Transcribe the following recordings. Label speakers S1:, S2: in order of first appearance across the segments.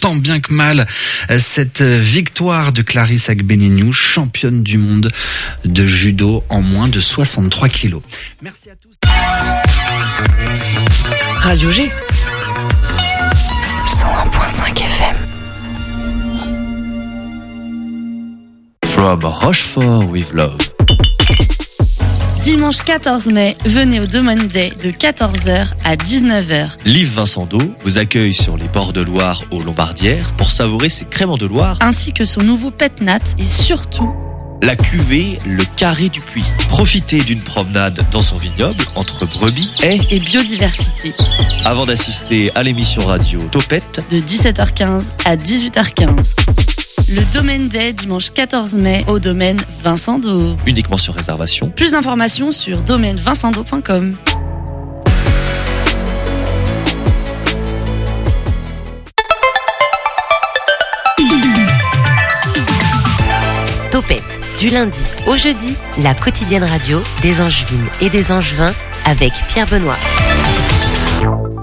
S1: Tant bien que mal, cette victoire de Clarisse Agbenienou, championne du monde de judo en moins de 63 kilos. Merci à tous.
S2: Radio G. 101.5 FM.
S3: From Rochefort with Love.
S4: Dimanche 14 mai, venez au Domaine Day de 14h à 19h.
S3: Liv Vincent Do vous accueille sur les bords de Loire aux Lombardières pour savourer ses créments de Loire,
S4: Ainsi que son nouveau pet nat et surtout
S3: la cuvée Le Carré du Puy. Profitez d'une promenade dans son vignoble entre brebis et
S4: et biodiversité
S3: avant d'assister à l'émission radio Topette
S4: de 17h15 à 18h15. Le Domaine Day dimanche 14 mai au domaine Vincent Do.
S3: uniquement sur réservation.
S4: Plus d'informations sur domainevincentdo.com.
S2: Topette. Du lundi au jeudi, la quotidienne radio des Angevines et des Angevins avec Pierre Benoît.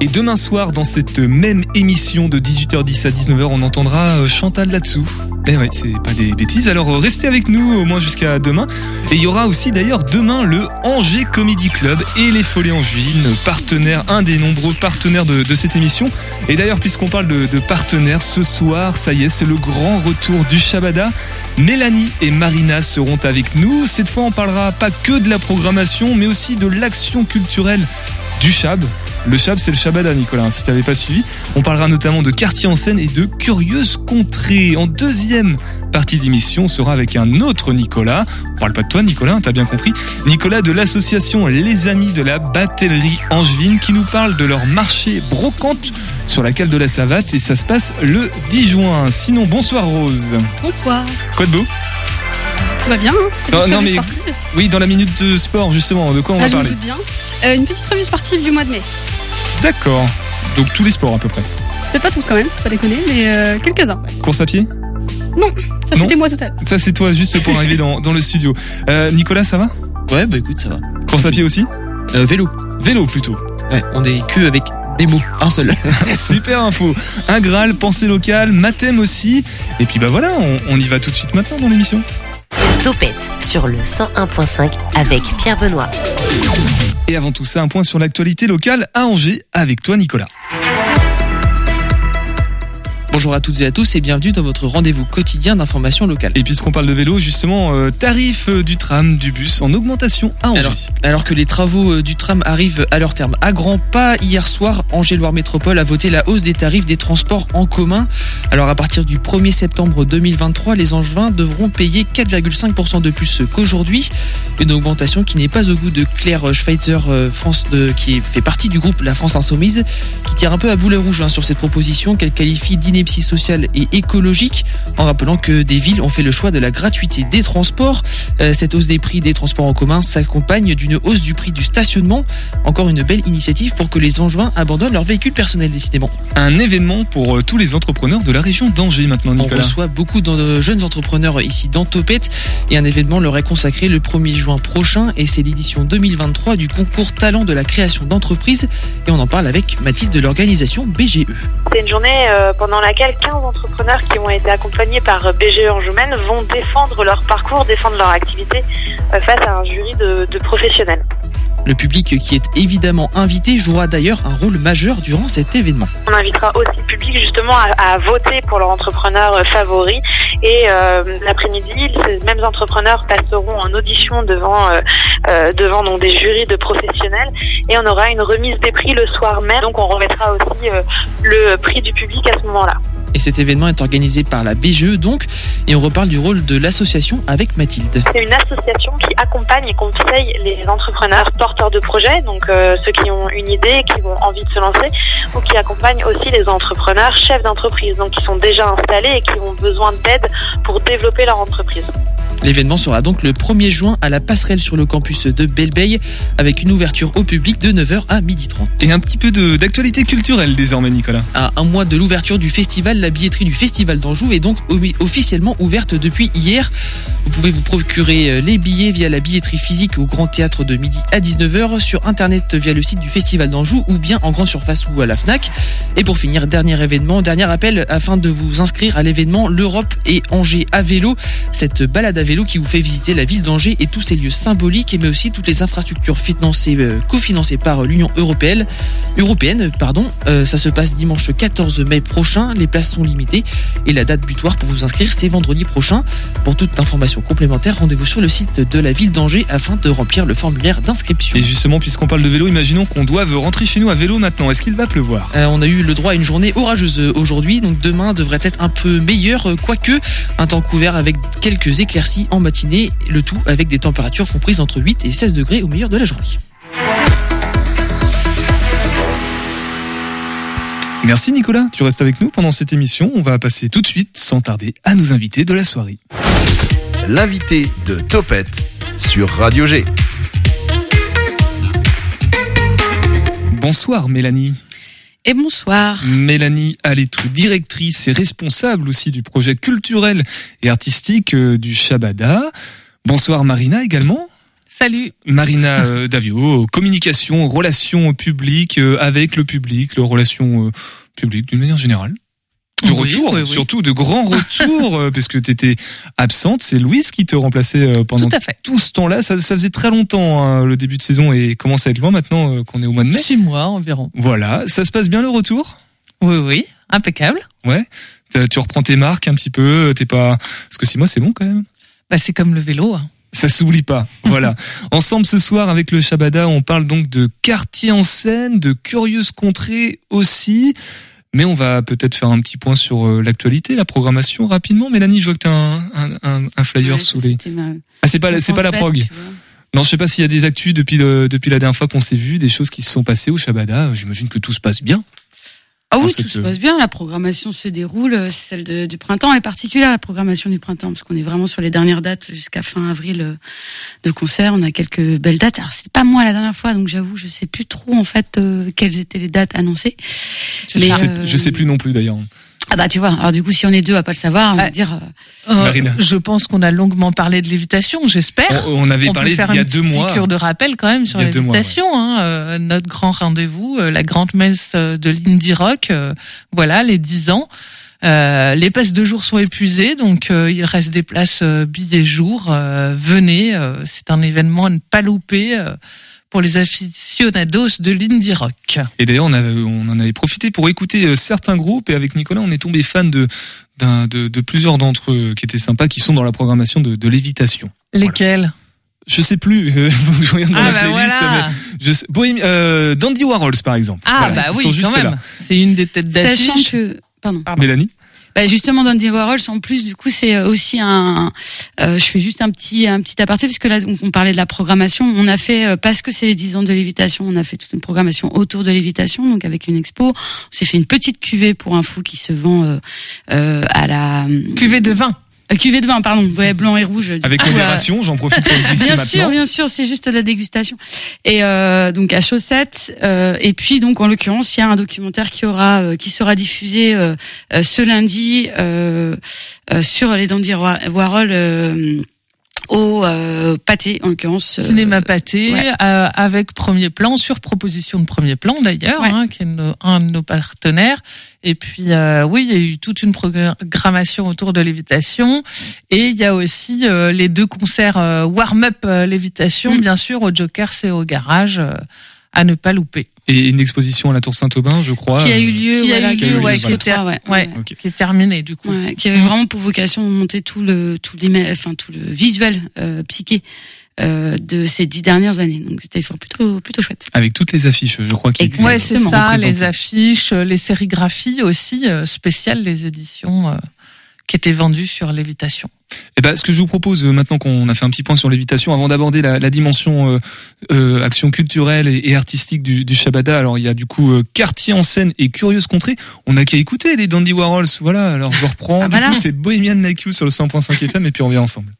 S5: Et demain soir, dans cette même émission de 18h10 à 19h, on entendra euh, Chantal là-dessous. Eh ouais, c'est pas des bêtises. Alors euh, restez avec nous au moins jusqu'à demain. Et il y aura aussi d'ailleurs demain le Angers Comedy Club et les Folies Angevines, partenaires, un des nombreux partenaires de, cette émission. Et d'ailleurs, puisqu'on parle de, de partenaires, ce soir, ça y est, c'est le grand retour du Shabada. Mélanie et Marina seront avec nous. Cette fois, on parlera pas que de la programmation, mais aussi de l'action culturelle du Chab. Le Chab, c'est le Shabada, Nicolas, hein, si tu n'avais pas suivi. On parlera notamment de quartier en scène et de curieuses contrées. En deuxième partie d'émission, on sera avec un autre Nicolas. On parle pas de toi, Nicolas, hein, t'as bien compris. Nicolas de l'association Les Amis de la Batellerie Angevine qui nous parle de leur marché brocante sur la cale de la Savate et ça se passe le 10 juin. Sinon, bonsoir Rose.
S6: Bonsoir.
S5: Quoi de beau?
S6: Tout va bien hein
S5: Non, mais-. Oui, dans la minute de sport, justement, de quoi on
S6: Ah,
S5: va parler?
S6: bien. Euh, une petite revue sportive du mois de mai.
S5: D'accord. Donc tous les sports à peu près.
S6: Peut-être pas tous quand même, faut pas déconner, mais euh, quelques-uns. ouais.
S5: Course à pied?
S6: Ça
S5: Non.
S6: c'était moi total.
S5: Ça c'est toi juste pour arriver dans, dans le studio. Euh, Nicolas, ça va?
S7: Ouais, bah écoute, ça va.
S5: Course à pied aussi?
S7: Euh, vélo.
S5: Vélo plutôt.
S7: Ouais, on est que avec des mots, un seul.
S5: Super info. Un Graal, pensée locale, Mathème aussi. Et puis bah voilà, on, on y va tout de suite maintenant dans l'émission.
S2: Topette sur le 101.5 avec Pierre Benoît.
S5: Et avant tout ça, un point sur l'actualité locale à Angers avec toi Nicolas.
S7: Bonjour à toutes et à tous et bienvenue dans votre rendez-vous quotidien d'information locale.
S5: Et puisqu'on parle de vélo, justement, euh, tarif euh, du tram, du bus en augmentation à Angers.
S7: Alors, alors que les travaux euh, du tram arrivent à leur terme. À grands pas, hier soir, Angers-Loire Métropole a voté la hausse des tarifs des transports en commun. Alors à partir du 1er septembre 2023, les Angevins devront payer 4,5% de plus qu'aujourd'hui. Une augmentation qui n'est pas au goût de Claire Schweitzer, France de, qui fait partie du groupe La France Insoumise, qui tire un peu à boulet rouge hein, sur cette proposition qu'elle qualifie d'ineptie sociale et écologique, en rappelant que des villes ont fait le choix de la gratuité des transports. Euh, cette hausse des prix des transports en commun s'accompagne d'une hausse du prix du stationnement. Encore une belle initiative pour que les Angevins abandonnent leur véhicule personnel, décidément.
S5: Un événement pour euh, tous les entrepreneurs de la région d'Angers maintenant,
S7: On
S5: Nicolas.
S7: reçoit beaucoup de jeunes entrepreneurs ici dans Topette et un événement leur est consacré le 1er juin prochain et c'est l'édition 2023 du concours talent de la création d'entreprise et on en parle avec Mathilde de l'organisation. BGE.
S8: C'est une journée euh, pendant laquelle 15 entrepreneurs qui ont été accompagnés par euh, BGE Anjoumen vont défendre leur parcours, défendre leur activité euh, face à un jury de professionnels.
S7: Le public qui est évidemment invité jouera d'ailleurs un rôle majeur durant cet événement.
S8: On invitera aussi le public justement à, à voter pour leur entrepreneur favori et euh, l'après-midi, ces mêmes entrepreneurs passeront en audition devant euh, euh, devant donc des jurys de professionnels et on aura une remise des prix le soir même. Donc on remettra aussi le prix du public à ce moment-là.
S7: Et cet événement est organisé par la BGE donc et on reparle du rôle de l'association avec Mathilde.
S8: C'est une association qui accompagne et conseille les entrepreneurs porteurs de projets, donc euh, ceux qui ont une idée, qui ont envie de se lancer, ou qui accompagne aussi les entrepreneurs chefs d'entreprise, donc qui sont déjà installés et qui ont besoin d'aide pour développer leur entreprise.
S7: L'événement sera donc le 1er juin à la passerelle sur le campus de Belleveille avec une ouverture au public de 9h à 12h30.
S5: Et un petit peu de- d'actualité culturelle désormais, Nicolas.
S7: À un mois de l'ouverture du festival, la billetterie du Festival d'Anjou est donc officiellement ouverte depuis hier. Vous pouvez vous procurer euh, les billets via la billetterie physique au Grand Théâtre de midi à 19h, sur internet via le site du Festival d'Anjou ou bien en grande surface ou à la FNAC. Et pour finir, dernier événement, dernier appel afin de vous inscrire à l'événement L'Europe et Angers à vélo. Cette balade à vélo qui vous fait visiter la ville d'Angers et tous ses lieux symboliques, mais aussi toutes les infrastructures financées, euh, cofinancées par l'Union européenne. Européenne, pardon. Euh, ça se passe dimanche 14 mai prochain. Les places sont limitées et la date butoir pour vous inscrire, c'est vendredi prochain. Pour toute information complémentaire, rendez-vous sur le site de la ville d'Angers afin de remplir le formulaire d'inscription.
S5: Et justement, puisqu'on parle de vélo, imaginons qu'on doive rentrer chez nous à vélo maintenant. Est-ce qu'il va pleuvoir?
S7: Euh, on a eu le droit à une journée orageuse euh, aujourd'hui, donc demain devrait être un peu meilleur, euh, quoique un temps couvert avec quelques éclaircies en matinée, le tout avec des températures comprises entre 8 et 16 degrés au meilleur de la journée.
S5: Merci Nicolas, tu restes avec nous pendant cette émission. On va passer tout de suite, sans tarder, à nos invités de la soirée.
S9: L'invité de Topette sur Radio G.
S5: Bonsoir Mélanie.
S4: Et bonsoir.
S5: Mélanie Alétrou, directrice et responsable aussi du projet culturel et artistique euh, du Shabada. Bonsoir Marina également.
S10: Salut.
S5: Marina euh, Davio, communication, relations publiques euh, avec le public, les relations euh, publiques d'une manière générale. De
S10: Oui,
S5: retour,
S10: oui, oui.
S5: surtout de grands retours, euh, parce que tu étais absente. C'est Louise qui te remplaçait euh, pendant
S10: Tout à fait.
S5: tout ce temps-là. Ça, ça faisait très longtemps, hein, le début de saison, et commence à être loin maintenant euh, qu'on est au mois de mai.
S10: Six mois environ.
S5: Voilà, ça se passe bien le retour?
S10: Oui, oui. Impeccable.
S5: Ouais. Tu reprends tes marques un petit peu, t'es pas... Parce que six mois, c'est long quand même.
S10: Bah, c'est comme le vélo. hein.
S5: Ça s'oublie pas. Voilà. Ensemble ce soir avec le Shabada, on parle donc de quartier en scène, de curieuses contrées aussi. Mais on va peut-être faire un petit point sur euh, l'actualité, la programmation rapidement. Mélanie, je vois que t'as un, un, un, un flyer
S6: Ouais,
S5: sous les.
S6: ma-
S5: Ah, c'est pas, c'est pas la prog. Non, je sais pas s'il y a des actus depuis le, depuis la dernière fois qu'on s'est vu, des choses qui se sont passées au Shabada. J'imagine que tout se passe bien.
S6: Ah oui, tout se passe bien. La programmation se déroule. euh, C'est celle de- du printemps. Elle est particulière, la programmation du printemps, parce qu'on est vraiment sur les dernières dates jusqu'à fin avril euh, de concert. On a quelques belles dates. Alors, c'était pas moi la dernière fois, donc j'avoue, je sais plus trop, en fait, euh, quelles étaient les dates annoncées.
S5: Je sais,
S6: euh,
S5: je sais plus non plus d'ailleurs.
S6: Ah bah, tu vois. Alors, du coup, si on est deux à pas le savoir, on va
S10: Ouais.
S6: dire, euh,
S10: Euh,
S5: Marina.
S10: je pense qu'on a longuement parlé de lévitation, j'espère.
S5: On, on avait
S10: On
S5: parlé
S10: peut faire
S5: il y a deux mois.
S10: piqûre de rappel quand même sur lévitation. hein, euh, notre grand rendez-vous, euh, la grande messe de l'indie rock. euh, voilà, les 10 ans. Euh, les passes de jour sont épuisées, donc euh, il reste des places euh, billets jour. Euh, venez, euh, c'est un événement à ne pas louper euh, pour les aficionados de l'indie rock.
S5: Et d'ailleurs, on, en avait profité pour écouter euh, certains groupes. Et avec Nicolas, on est tombé fan de, d'un- de, de plusieurs d'entre eux qui étaient sympas, qui sont dans la programmation de, de Lévitation.
S10: Lesquels?
S5: Je sais plus, euh, faut que je regarde dans
S10: Ah
S5: la
S10: bah
S5: playlist.
S10: voilà.
S5: mais je sais, euh, Dandy Warhols, par exemple.
S10: Ah
S5: Voilà,
S10: bah oui,
S5: sont juste
S10: quand même.
S5: là.
S10: C'est une des têtes
S6: sachant
S10: d'affiche.
S6: que, pardon.
S5: Mélanie?
S6: Bah justement The Warhols en plus du coup c'est aussi un euh, je fais juste un petit un petit aparté puisque là donc, on parlait de la programmation on a fait euh, parce que c'est les 10 ans de lévitation on a fait toute une programmation autour de lévitation donc avec une expo on s'est fait une petite cuvée pour un fou qui se vend euh, euh, à la
S10: Cuvée de vin.
S6: Euh, cuvée de vin pardon ouais blanc et rouge
S5: Avec
S6: coup, euh,
S5: modération, j'en profite pour le glisser
S6: Bien
S5: maintenant.
S6: sûr, bien sûr, c'est juste la dégustation. Et euh, donc à chaussettes. euh, et puis donc en l'occurrence, il y a un documentaire qui aura, euh, qui sera diffusé ce lundi euh, euh, sur les Dandy Wa- Warhol. Au euh, pâté en l'occurrence euh,
S10: Cinéma pâté,
S6: ouais.
S10: euh, avec premier plan, sur proposition de premier plan d'ailleurs,
S6: Ouais.
S10: hein, qui est un de nos partenaires. Et puis euh, oui, il y a eu toute une programmation autour de lévitation. Et il y a aussi euh, les deux concerts euh, warm-up lévitation,
S6: Mm.
S10: bien sûr, au Joker, c'est au garage, euh, à ne pas louper.
S5: Et une exposition à la Tour Saint-Aubin, je crois.
S6: qui a eu lieu,
S10: Qui a eu
S5: qui a eu
S10: lieu, ouais, qui, était-
S6: ouais,
S10: qui est terminé du coup.
S6: Ouais, qui avait vraiment pour vocation de monter tout le tout les enfin tout le visuel euh, psyché euh, de ces dix dernières années. Donc c'était plutôt plutôt chouette.
S5: Avec toutes les affiches, je crois qu'il.
S10: Ouais, c'est ça, les affiches, euh, les sérigraphies aussi, euh, spéciales, les éditions euh, qui étaient vendues sur lévitation.
S5: Eh ben, ce que je vous propose euh, maintenant qu'on a fait un petit point sur l'évitation, avant d'aborder la, la dimension euh, euh, action culturelle et, et artistique du, du Shabada, alors il y a du coup euh, quartier en scène et curieuse contrée. On a qu'à écouter les Dandy Warhols. Voilà, alors je reprends.
S6: Ah,
S5: du
S6: voilà.
S5: coup, c'est Bohemian You sur le 100.5 FM et puis on revient ensemble.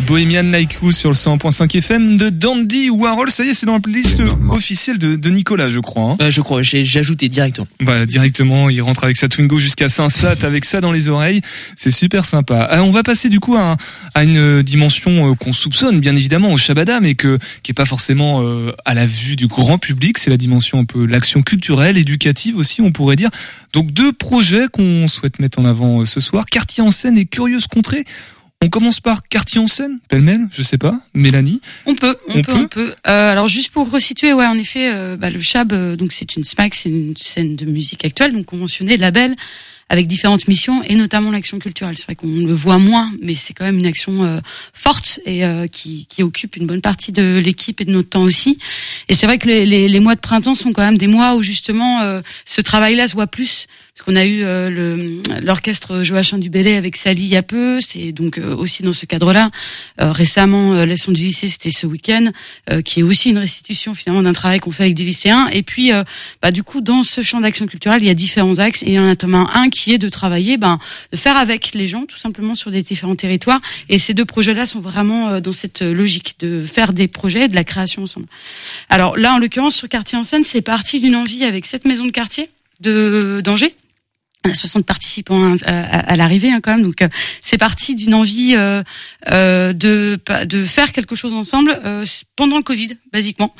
S5: Voilà, Bohemian Like You sur le 100.5 FM de Dandy Warhol. Ça y est, c'est dans la playlist officielle de, de Nicolas, je crois. hein.
S7: Euh, je crois, j'ai ajouté directement.
S5: Voilà, directement, il rentre avec sa Twingo jusqu'à Saint-Sat avec ça dans les oreilles. C'est super sympa. Euh, on va passer du coup à, un- à une euh, dimension euh, qu'on soupçonne bien évidemment au Shabada, mais que qui est pas forcément euh, à la vue du grand public. C'est la dimension un peu l'action culturelle, éducative aussi, on pourrait dire. Donc deux projets qu'on souhaite mettre en avant ce soir Quartier en scène et Curieuse Contrée. On commence par Quartier en scène, pêle-mêle, je sais pas, Mélanie.
S6: On peut, on,
S5: On
S6: peut,
S5: peut
S6: on peut. Euh, alors juste pour resituer, ouais, en effet, euh, bah, le Chab, euh, donc c'est une SMAC, c'est une scène de musique actuelle, donc conventionnée, label, avec différentes missions et notamment l'action culturelle. C'est vrai qu'on le voit moins, mais c'est quand même une action euh, forte et euh, qui, qui occupe une bonne partie de l'équipe et de notre temps aussi. Et c'est vrai que les, les, les mois de printemps sont quand même des mois où justement euh, ce travail-là se voit plus. Parce qu'on a eu euh, le l'orchestre Joachim Dubélé avec Sally il y a peu, c'est donc euh, aussi dans ce cadre-là. Euh, récemment, Leçon du lycée, c'était ce week-end, qui est aussi une restitution finalement d'un travail qu'on fait avec des lycéens. Et puis, bah, du coup, dans ce champ d'action culturelle, il y a différents axes. Et il y en a notamment un qui est de travailler, ben, de faire avec les gens, tout simplement sur des différents territoires. Et ces deux projets-là sont vraiment euh, dans cette logique de faire des projets, et de la création ensemble. Alors là, en l'occurrence, sur Quartier en scène, c'est parti d'une envie avec cette maison de quartier de d'Angers. On a 60 participants à, à- l'arrivée hein, quand même, donc euh, c'est parti d'une envie euh, euh, de de faire quelque chose ensemble euh, pendant le Covid, basiquement.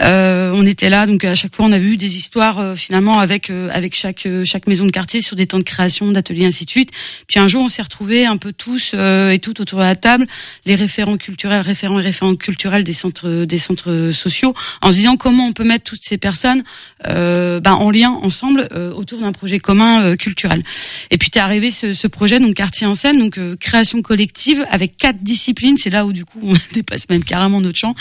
S6: Euh, on était là, donc à chaque fois on avait eu des histoires euh, finalement avec avec chaque chaque maison de quartier sur des temps de création, d'ateliers ainsi de suite. Puis un jour on s'est retrouvés un peu tous et toutes autour de la table, les référents culturels, référents et référents culturels des centres des centres sociaux, en se disant comment on peut mettre toutes ces personnes ben, en lien ensemble autour d'un projet commun culturel. Et puis t'es arrivé ce, ce projet donc quartier en scène, donc euh, création collective avec quatre disciplines. C'est là où du coup on dépasse même carrément notre champ.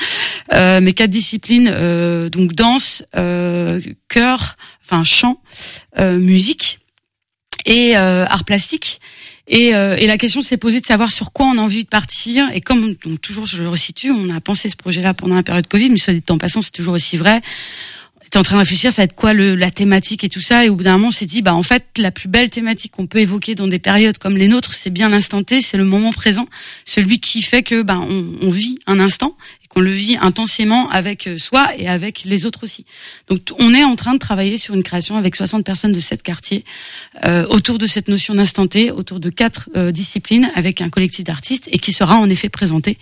S6: Euh, mais quatre disciplines euh, donc danse, euh, chœur, enfin chant, euh, musique et art plastique. Et, euh, et la question s'est posée de savoir sur quoi on a envie de partir. Et comme donc, toujours, je le resitue, on a pensé ce projet-là pendant la période Covid, mais ça dit en passant, c'est toujours aussi vrai. Était en train de réfléchir, ça va être quoi le, la thématique et tout ça. Et au bout d'un moment, on s'est dit, bah en fait, la plus belle thématique qu'on peut évoquer dans des périodes comme les nôtres, c'est bien l'instant T, c'est le moment présent, celui qui fait que bah on, on vit un instant et qu'on le vit intensément avec euh, soi et avec les autres aussi. Donc on est en train de travailler sur une création avec 60 personnes de sept quartiers euh, autour de cette notion d'instant T, autour de quatre euh, disciplines avec un collectif d'artistes et qui sera en effet présenté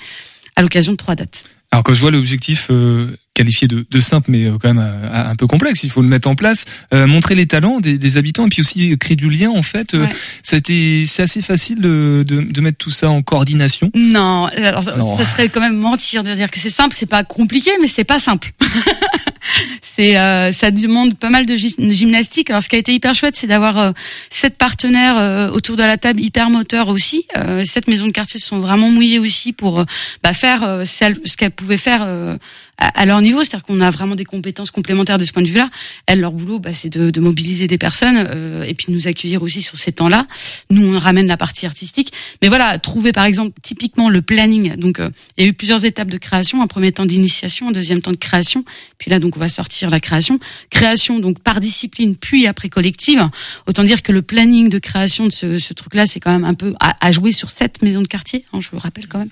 S6: à l'occasion de trois dates.
S5: Alors quand je vois l'objectif euh, qualifié de, de simple mais euh, quand même euh, un peu complexe, il faut le mettre en place, euh, montrer les talents des, des habitants et puis aussi créer du lien en fait. euh,
S6: Ouais.
S5: A été, c'est assez facile de, de, de mettre tout ça en coordination.
S6: Non, alors
S5: Non.
S6: ça serait quand même mentir de dire que c'est simple, c'est pas compliqué, mais c'est pas simple. c'est euh, ça demande pas mal de gymnastique. Alors ce qui a été hyper chouette, c'est d'avoir euh, sept partenaires euh, autour de la table hyper moteurs aussi. Euh, sept maisons de quartier se sont vraiment mouillées aussi pour euh, bah, faire euh, celle- ce qu'elles pouvaient faire à, à leur niveau, c'est-à-dire qu'on a vraiment des compétences complémentaires de ce point de vue-là. Elles, leur boulot, bah, c'est de, de mobiliser des personnes et puis de nous accueillir aussi sur ces temps-là. Nous, on ramène la partie artistique. Mais voilà, trouver par exemple typiquement le planning. Donc, il y a eu plusieurs étapes de création. Un premier temps d'initiation, un deuxième temps de création. Puis là, donc, on va sortir la création. Création, donc par discipline, puis après collective. Autant dire que le planning de création de ce, ce truc-là, c'est quand même un peu à, à jouer sur sept maisons de quartier. hein, je vous le rappelle quand même.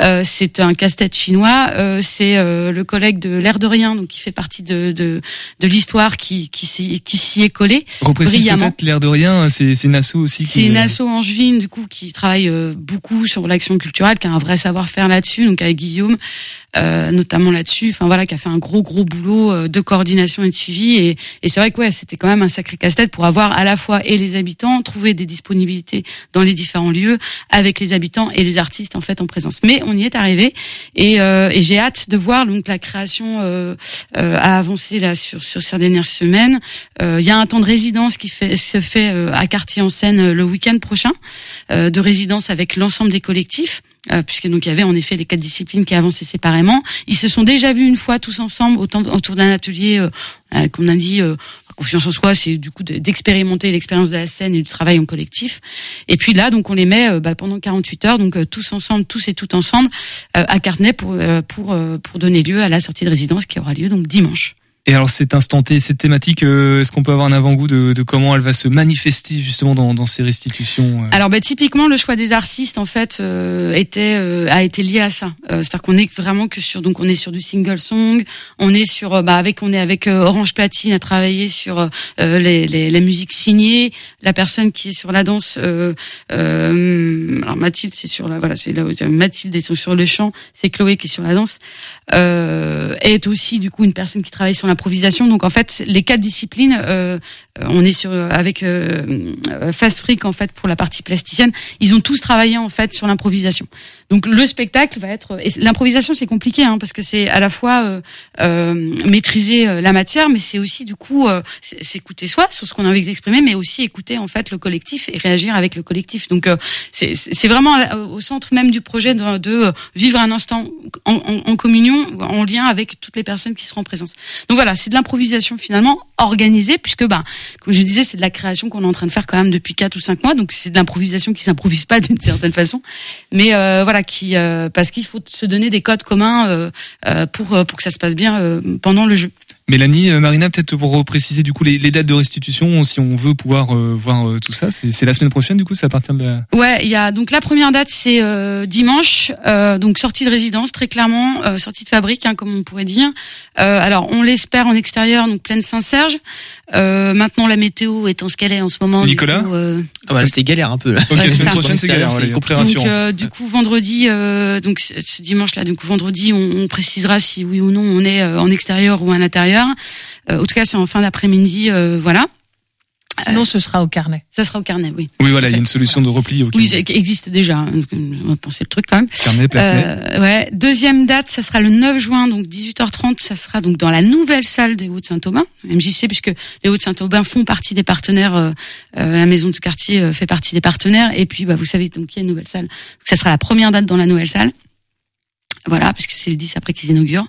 S6: Euh, c'est un casse-tête chinois. Euh, c'est euh, le collègue de l'air de rien, donc qui fait partie de de, de l'histoire, qui qui s'y qui s'y est collé.
S5: Reprécise peut-être l'air de rien, c'est c'est une asso aussi.
S6: C'est
S5: qui-
S6: une asso angevine du coup qui travaille euh, beaucoup sur l'action culturelle, qui a un vrai savoir-faire là-dessus, donc avec Guillaume euh, notamment là-dessus. Enfin voilà, qui a fait un gros gros boulot euh, de coordination et de suivi. Et, et c'est vrai que ouais, c'était quand même un sacré casse-tête pour avoir à la fois et les habitants, trouver des disponibilités dans les différents lieux avec les habitants et les artistes en fait en présence. Mais on y est arrivé et, euh, et j'ai hâte de voir donc la création euh, euh, a avancé là sur sur ces dernières semaines. Euh, Il y a un temps de résidence qui se fait euh, à Quartier en Seine le week-end prochain, de résidence avec l'ensemble des collectifs. Euh, puisque donc il y avait en effet les quatre disciplines qui avançaient séparément. Ils se sont déjà vus une fois tous ensemble autour d'un atelier euh, euh, qu'on a dit euh, confiance en soi, c'est du coup de- d'expérimenter l'expérience de la scène et du travail en collectif. Et puis là donc on les met euh, bah, pendant 48 heures donc euh, tous ensemble, tous et toutes ensemble euh, à Cartenay pour euh, pour euh, pour donner lieu à la sortie de résidence qui aura lieu donc dimanche.
S5: Et alors cet instant cette thématique, euh, est-ce qu'on peut avoir un avant-goût de, de comment elle va se manifester justement dans, dans ces restitutions euh
S6: Alors bah, typiquement le choix des artistes en fait euh, était euh, a été lié à ça. Euh, C'est-à-dire qu'on est vraiment que sur donc on est sur du single song, on est sur bah avec on est avec Orange Platine à travailler sur les, les les musiques signées, la personne qui est sur la danse alors Mathilde c'est sur la voilà c'est là où- Mathilde est sur le chant, c'est Chloé qui est sur la danse euh, est aussi du coup une personne qui travaille sur l'improvisation. Donc en fait, les quatre disciplines, euh, on est sur avec euh, euh, Fast Freak en fait pour la partie plasticienne. Ils ont tous travaillé en fait sur l'improvisation. Donc le spectacle va être l'improvisation c'est compliqué hein, parce que c'est à la fois euh, euh, maîtriser euh, la matière, mais c'est aussi du coup euh, s'écouter soi sur ce qu'on a envie d'exprimer, mais aussi écouter en fait le collectif et réagir avec le collectif. Donc euh, c'est vraiment au centre même du projet de, vivre un instant en, en- en communion, en lien avec toutes les personnes qui seront en présence. Donc voilà, c'est de l'improvisation finalement organisée, puisque bah, comme je disais, c'est de la création qu'on est en train de faire quand même depuis quatre ou cinq mois, donc c'est de l'improvisation qui s'improvise pas d'une certaine façon, mais euh, voilà, qui euh, parce qu'il faut se donner des codes communs euh, pour pour que ça se passe bien pendant le jeu.
S5: Mélanie, euh, Marina, peut-être pour préciser du coup les, dates de restitution, si on veut pouvoir euh, voir euh, tout ça, c'est la semaine prochaine du coup, c'est à partir de la...
S6: Ouais, il y a donc la première date c'est euh, dimanche, donc sortie de résidence très clairement, sortie de fabrique hein, comme on pourrait dire. Alors on l'espère en extérieur donc pleine Saint-Serge. Euh, maintenant la météo étant ce qu'elle est en ce moment. du
S5: Nicolas
S6: coup, euh,
S7: Ah bah, c'est galère un peu là.
S5: Ok,
S6: Ouais,
S5: semaine prochaine c'est galère, voilà,
S6: donc euh, du coup vendredi, euh, donc ce ce dimanche là, donc vendredi on, on précisera si oui ou non on est euh, en extérieur ou à l'intérieur. Euh, en tout cas c'est en fin d'après-midi, euh, voilà.
S10: Sinon, ce sera au carnet.
S6: Ça sera au carnet, oui.
S5: Oui, voilà, il y a une solution de repli. ok.
S6: Oui, qui existe déjà. hein, On va penser le truc quand même.
S5: Carnet.
S6: Euh, ouais. Deuxième date, ça sera le 9 juin, donc 18h30. Ça sera donc dans la nouvelle salle des Hauts-de-Saint-Aubin, MJC, puisque les Hauts-de-Saint-Aubin font partie des partenaires. euh, euh, la maison de quartier euh, fait partie des partenaires. Et puis, bah, vous savez, donc il y a une nouvelle salle. Donc, ça sera la première date dans la nouvelle salle. Voilà, puisque c'est le 10 après qu'ils inaugurent.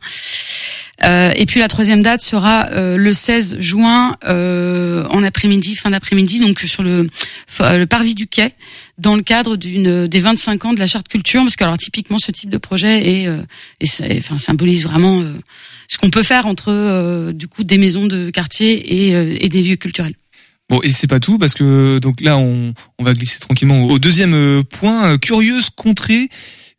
S6: Euh, et puis la troisième date sera euh, le 16 juin euh, en après-midi, fin d'après-midi, donc sur le, f- le parvis du quai, dans le cadre d'une des 25 ans de la charte culture, parce que alors typiquement ce type de projet est, euh, et c'est- enfin symbolise vraiment euh, ce qu'on peut faire entre euh, du coup des maisons de quartier et, euh, et des lieux culturels.
S5: Bon, et c'est pas tout, parce que donc là, on, on va glisser tranquillement au, deuxième euh, point. euh, curieuse contrée,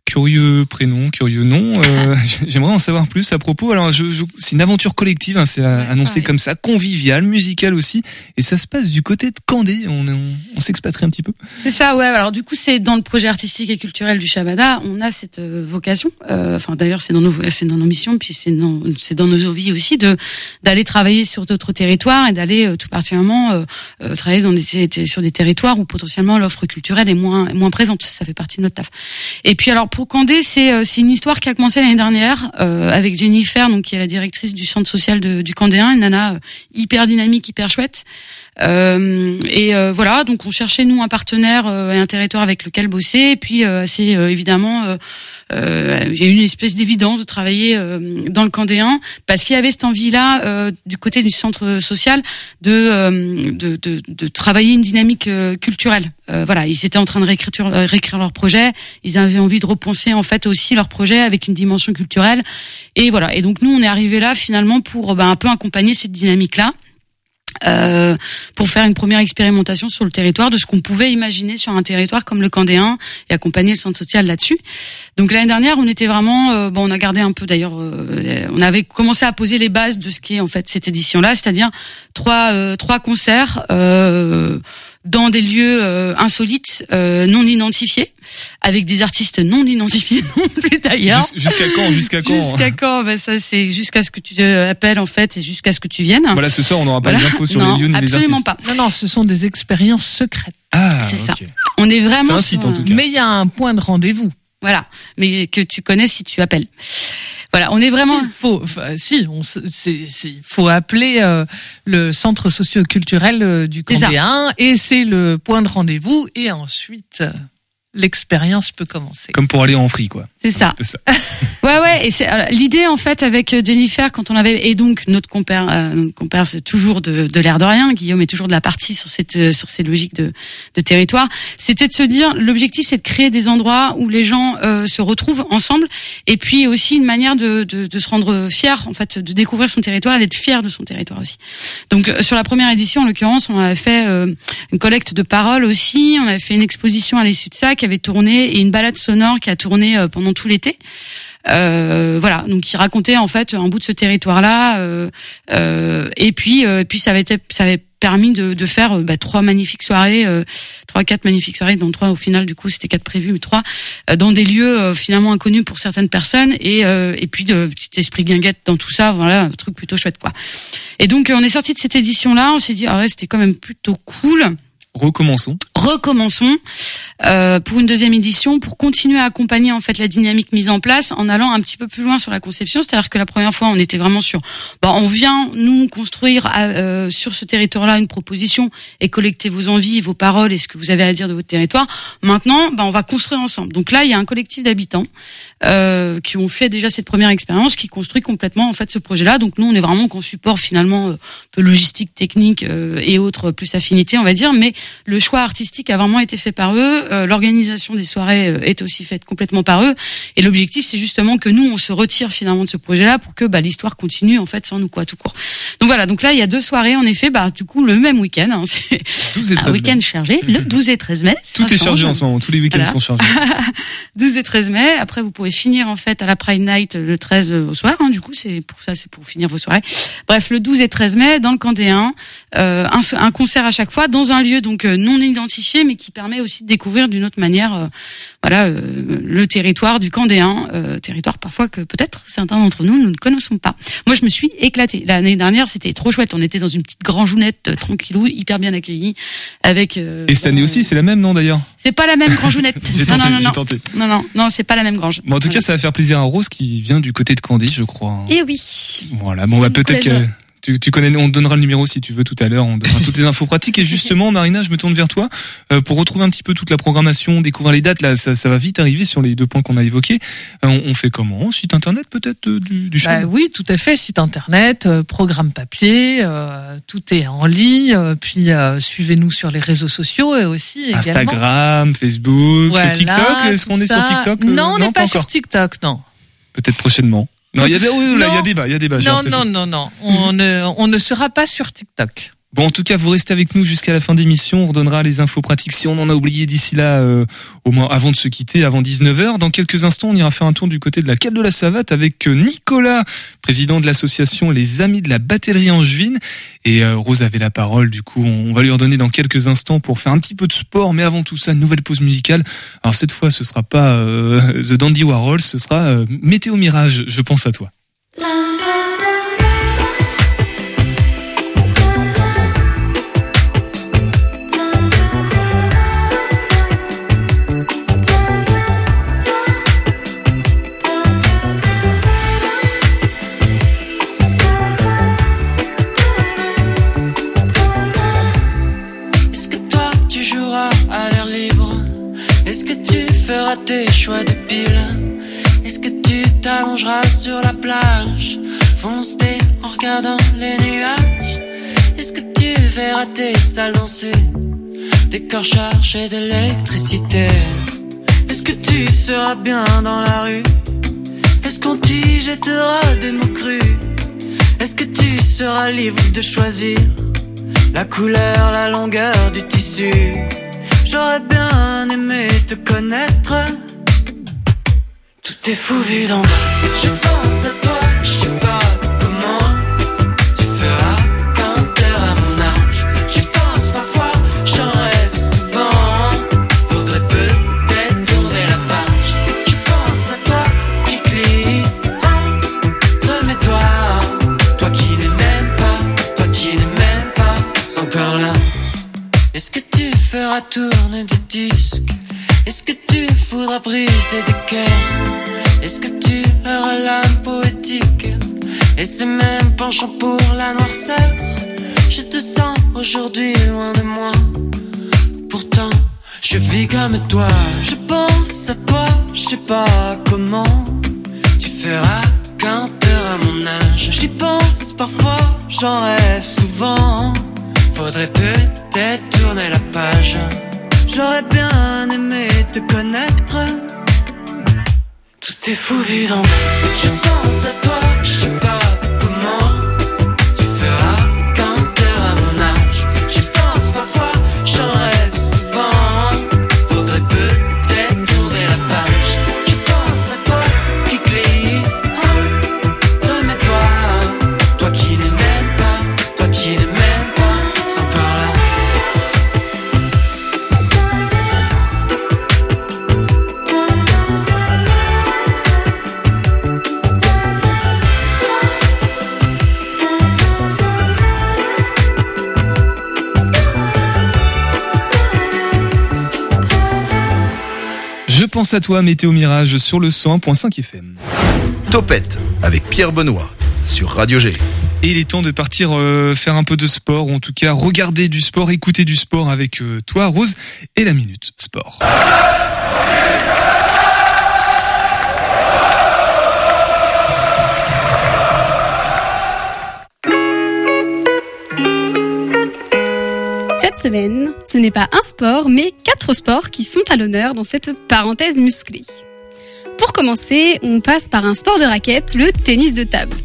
S5: curieux prénom, curieux nom. euh, J'aimerais en savoir plus à propos. Alors, je, je- c'est une aventure collective, hein, c'est annoncé
S6: ouais.
S5: comme ça, convivial, musical aussi. Et ça se passe du côté de Candé. On, on, on s'expatrie un petit peu.
S6: C'est ça, ouais. Alors du coup, c'est dans le projet artistique et culturel du Shabada, on a cette euh, vocation. euh, Enfin, d'ailleurs, c'est dans nos, c'est dans nos missions, puis c'est dans, c'est dans nos vies aussi de d'aller travailler sur d'autres territoires et d'aller euh, tout particulièrement euh, travailler dans des, des- sur des territoires où potentiellement l'offre culturelle est moins moins présente. Ça fait partie de notre taf. Et puis alors pour Candé, c'est euh, c'est une histoire qui a commencé l'année dernière euh, avec Jennifer, donc qui est la directrice du centre social de, du Candéen, une nana euh, hyper dynamique, hyper chouette. Euh, et euh, voilà, donc on cherchait nous un partenaire euh, et un territoire avec lequel bosser. Et puis c'est évidemment, il y a eu une espèce d'évidence de travailler euh, dans le Candéen parce qu'il y avait cette envie-là euh, du côté du centre social de euh, de, de, de travailler une dynamique euh, culturelle. Euh, voilà, ils étaient en train de réécrire, euh, réécrire leur projet. Ils avaient envie de repenser en fait aussi leur projet avec une dimension culturelle. Et voilà. Et donc nous, on est arrivé là finalement pour ben, un peu accompagner cette dynamique-là euh, pour faire une première expérimentation sur le territoire de ce qu'on pouvait imaginer sur un territoire comme le Candéen et accompagner le centre social là-dessus. Donc l'année dernière, on était vraiment, euh, bon, on a gardé un peu d'ailleurs, euh, on avait commencé à poser les bases de ce qui est en fait cette édition-là, c'est-à-dire trois trois concerts. Dans des lieux euh, insolites, euh, non identifiés, avec des artistes non identifiés non plus d'ailleurs.
S5: Jus- Jusqu'à quand Jusqu'à quand
S6: Jusqu'à quand ben Ça, c'est jusqu'à ce que tu euh, appelles en fait et jusqu'à ce que tu viennes.
S5: Voilà, ce soir, on n'aura pas
S6: Voilà.
S5: les infos sur
S6: non,
S5: les lieux ni les
S6: absolument pas.
S10: Non, non, ce sont des expériences secrètes.
S5: Ah,
S6: C'est ça. On est vraiment
S5: C'est un
S6: sur
S5: site, en tout cas.
S10: Mais il y a un point de rendez-vous.
S6: Voilà, mais que tu connais si tu appelles. Voilà, on est vraiment.
S10: Si, faut, si, on, c'est, c'est, faut appeler euh, le centre socio-culturel euh, du. Candéen et c'est le point de rendez-vous et ensuite. euh, l'expérience peut commencer.
S5: Comme pour aller en free, quoi.
S6: C'est ça.
S5: Ça.
S6: Ouais, ouais. Et c'est l'idée en fait avec Jennifer quand on avait et donc notre compère, euh, notre compère c'est toujours de, de l'air de rien. Guillaume est toujours de la partie sur cette euh, sur ces logiques de, de territoire. C'était de se dire l'objectif c'est de créer des endroits où les gens euh, se retrouvent ensemble et puis aussi une manière de, de, de se rendre fier en fait de découvrir son territoire et d'être fier de son territoire aussi. Donc euh, sur la première édition en l'occurrence on avait fait euh, une collecte de paroles aussi. On avait fait une exposition à l'issue de ça qui avait tourné et une balade sonore qui a tourné euh, pendant tout l'été. Euh, voilà, donc qui racontait en fait un bout de ce territoire-là, euh, euh, et puis euh, puis ça avait été, ça avait permis de, de faire bah, trois magnifiques soirées, euh, trois quatre magnifiques soirées, dont trois au final du coup c'était quatre prévus mais trois euh, dans des lieux euh, finalement inconnus pour certaines personnes et euh, et puis de petit esprit guinguette dans tout ça, voilà un truc plutôt chouette quoi. Et donc on est sorti de cette édition-là, on s'est dit ah ouais c'était quand même plutôt cool
S5: Recommençons.
S6: recommençons euh, pour une deuxième édition pour continuer à accompagner en fait la dynamique mise en place en allant un petit peu plus loin sur la conception. C'est-à-dire que la première fois on était vraiment sur bah, on vient nous construire euh, sur ce territoire-là une proposition et collecter vos envies vos paroles et ce que vous avez à dire de votre territoire. Maintenant bah, on va construire ensemble. Donc là il y a un collectif d'habitants euh, qui ont fait déjà cette première expérience qui construit complètement en fait ce projet-là. Donc nous on est vraiment qu'en support finalement euh, un peu logistique technique euh, et autres plus affinité on va dire. Mais le choix artistique a vraiment été fait par eux. Euh, L'organisation des soirées euh, est aussi faite complètement par eux. Et l'objectif, c'est justement que nous, on se retire finalement de ce projet-là pour que bah, l'histoire continue en fait sans nous quoi, tout court. Donc voilà. Donc là, il y a deux soirées en effet. Bah du coup, le même week-end. Hein, c'est
S5: 12 et
S6: un
S5: 13
S6: week-end chargé, le 12 et 13 mai.
S5: Tout est chargé en ce moment. Tous les week-ends
S6: Voilà.
S5: sont chargés.
S6: 12 et 13 mai. Après, vous pouvez finir en fait à la Pride Night le 13 au soir. hein. du coup, c'est pour ça, c'est pour finir vos soirées. Bref, le 12 et 13 mai dans le Candéen, euh, un, un concert à chaque fois dans un lieu donc euh, non identifié, mais qui permet aussi de découvrir d'une autre manière, euh, voilà, euh, le territoire du Candéen, euh, territoire parfois que peut-être certains d'entre nous nous ne connaissons pas. Moi, je me suis éclatée. L'année dernière, c'était trop chouette. On était dans une petite grangeounette euh, tranquillou, hyper bien accueillie, avec. euh,
S5: Et cette année aussi, c'est la même, non d'ailleurs
S6: C'est pas la même grangeounette.
S5: J'ai
S6: non,
S5: tenté,
S6: non, non,
S5: j'ai
S6: non.
S5: tenté.
S6: Non, non, non, c'est pas la même grange.
S5: Bon, en tout cas, ça va faire plaisir à Rose qui vient du côté de Candé, je crois.
S11: Et oui.
S5: Voilà, bon, bah,
S11: C'est mon
S5: peut-être que tu, tu connais, on te donnera le numéro si tu veux tout à l'heure, on donnera toutes les infos pratiques. Et justement, Marina, je me tourne vers toi euh, pour retrouver un petit peu toute la programmation, découvrir les dates. Là, ça, ça va vite arriver sur les deux points qu'on a évoqués. Euh, on, on fait comment? Site internet peut-être euh, du, du
S10: Bah oui, tout à fait. Site internet, euh, programme papier, tout est en ligne. puis suivez-nous sur les réseaux sociaux et aussi également.
S5: Instagram, Facebook,
S10: Voilà,
S5: TikTok. Est-ce qu'on est sur. TikTok
S10: Non, on n'est pas, sur
S5: encore.
S10: TikTok, non.
S5: Peut-être prochainement. Non, il y a des, oui, là, il y a débat, il y a débat. j'ai
S10: Non,
S5: l'impression.
S10: non, non, non. On ne, on ne sera pas sur TikTok.
S5: Bon, en tout cas, vous restez avec nous jusqu'à la fin d'émission. On redonnera les infos pratiques si on en a oublié d'ici là, euh, au moins avant de se quitter, avant 19h. Dans quelques instants, on ira faire un tour du côté de la Cale de la Savate avec euh, Nicolas, président de l'association Les Amis de la Batterie Angevine. Et euh, Rose avait la parole, du coup, on va lui redonner dans quelques instants pour faire un petit peu de sport. Mais avant tout ça, nouvelle pause musicale. Alors cette fois, ce sera pas euh, The Dandy Warhol, ce sera euh, Météo Mirage, je pense à toi.
S12: Tes salles danser Des corps chargés d'électricité Est-ce que tu seras bien dans la rue? Est-ce qu'on t'y jettera des mots crus? Est-ce que tu seras libre de choisir la couleur, la longueur du tissu? J'aurais bien aimé te connaître. Tout est fou vu d'en bas. Je pense à toi, feras tourner des disques. Est-ce que tu voudras briser des cœurs? Est-ce que tu auras l'âme poétique? Et ce même penchant pour la noirceur? Je te sens aujourd'hui loin de moi. Pourtant Je vis comme toi, je pense à toi, je sais pas comment. Tu feras quand t'auras mon âge. J'y pense parfois, j'en rêve souvent. Faudrait peut-être tourner la page. J'aurais bien aimé te connaître. Tout est fou bas. Je pense à toi, je sais pas pense à toi,
S5: Météo Mirage, sur le 100.5 FM.
S9: Topette avec Pierre Benoît sur Radio G.
S5: Et il est temps de partir euh, faire un peu de sport, ou en tout cas regarder du sport, écouter du sport avec euh, toi, Rose, et la Minute Sport.
S11: Semaine, ce n'est pas un sport, mais quatre sports qui sont à l'honneur dans cette parenthèse musclée. Pour commencer, on passe par un sport de raquette, le tennis de table.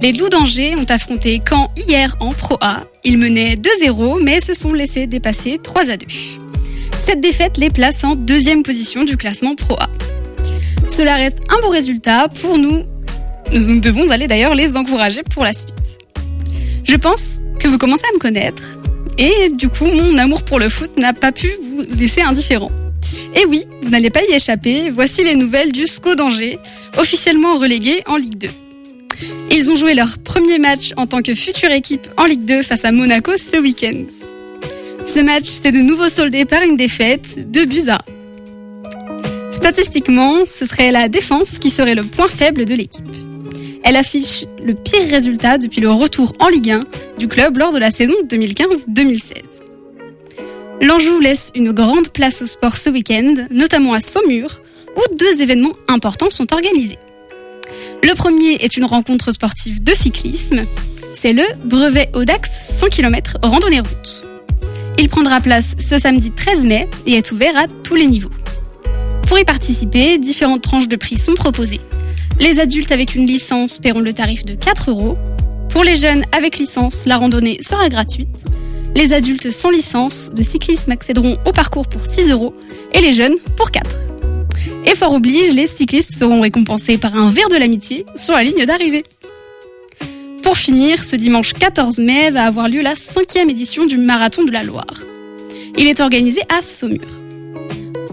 S11: Les Loups d'Angers ont affronté Caen hier en Pro A. Ils menaient 2-0, mais se sont laissés dépasser 3 à 2. Cette défaite les place en deuxième position du classement Pro A. Cela reste un bon résultat pour nous. Nous devons aller d'ailleurs les encourager pour la suite. Je pense que vous commencez à me connaître et du coup mon amour pour le foot n'a pas pu vous laisser indifférent. Et oui, vous n'allez pas y échapper, voici les nouvelles du SCO d'Angers, officiellement relégué en Ligue 2. Ils ont joué leur premier match en tant que future équipe en Ligue 2 face à Monaco ce week-end. Ce match s'est de nouveau soldé par une défaite, 2 buts à 1. Statistiquement, ce serait la défense qui serait le point faible de l'équipe. Elle affiche le pire résultat depuis le retour en Ligue 1 du club lors de la saison 2015-2016. L'Anjou laisse une grande place au sport ce week-end, notamment à Saumur, où deux événements importants sont organisés. Le premier est une rencontre sportive de cyclisme. C'est le brevet Audax 100 km randonnée route. Il prendra place ce samedi 13 mai et est ouvert à tous les niveaux. Pour y participer, différentes tranches de prix sont proposées. Les adultes avec une licence paieront le tarif de 4 euros. Pour les jeunes avec licence, la randonnée sera gratuite. Les adultes sans licence de cyclisme accéderont au parcours pour 6 euros et les jeunes pour 4. Et fort oblige, les cyclistes seront récompensés par un verre de l'amitié sur la ligne d'arrivée. Pour finir, ce dimanche 14 mai va avoir lieu la cinquième édition du Marathon de la Loire. Il est organisé à Saumur.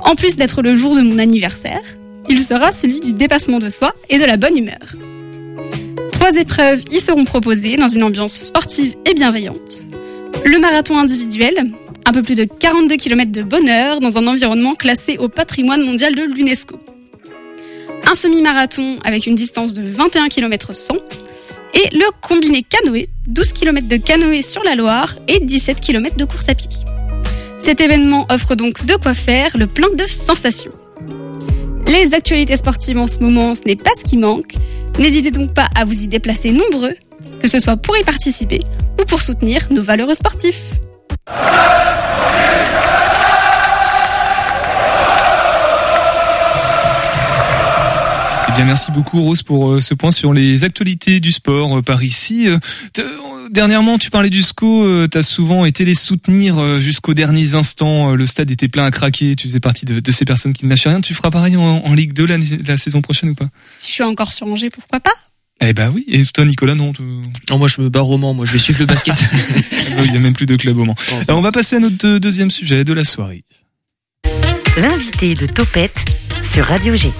S11: En plus d'être le jour de mon anniversaire, il sera celui du dépassement de soi et de la bonne humeur. Trois épreuves y seront proposées dans une ambiance sportive et bienveillante. Le marathon individuel, un peu plus de 42 km de bonheur dans un environnement classé au patrimoine mondial de l'UNESCO. Un semi-marathon avec une distance de 21 km 100 et le combiné canoë, 12 km de canoë sur la Loire et 17 km de course à pied. Cet événement offre donc de quoi faire le plein de sensations. Les actualités sportives en ce moment, ce n'est pas ce qui manque. N'hésitez donc pas à vous y déplacer nombreux, que ce soit pour y participer ou pour soutenir nos valeureux sportifs.
S5: Eh merci beaucoup Rose pour euh, ce point sur les actualités du sport euh, par ici. Euh, euh, Dernièrement, tu parlais du SCO, tu as souvent été les soutenir euh, jusqu'aux derniers instants. Euh, Le stade était plein à craquer, tu faisais partie de, de ces personnes qui ne lâchaient rien. Tu feras pareil en, en Ligue 2 l'année- la, saison prochaine ou pas?
S11: Si je suis encore sur Angers, pourquoi pas?
S5: Eh ben oui, et toi Nicolas, non tu-
S7: Non, moi je me barre au Mans, moi je vais suivre le basket.
S5: Il y a même plus de club au Mans. Alors, on va passer à notre euh, deuxième sujet de la soirée.
S2: L'invité de Topette sur Radio G.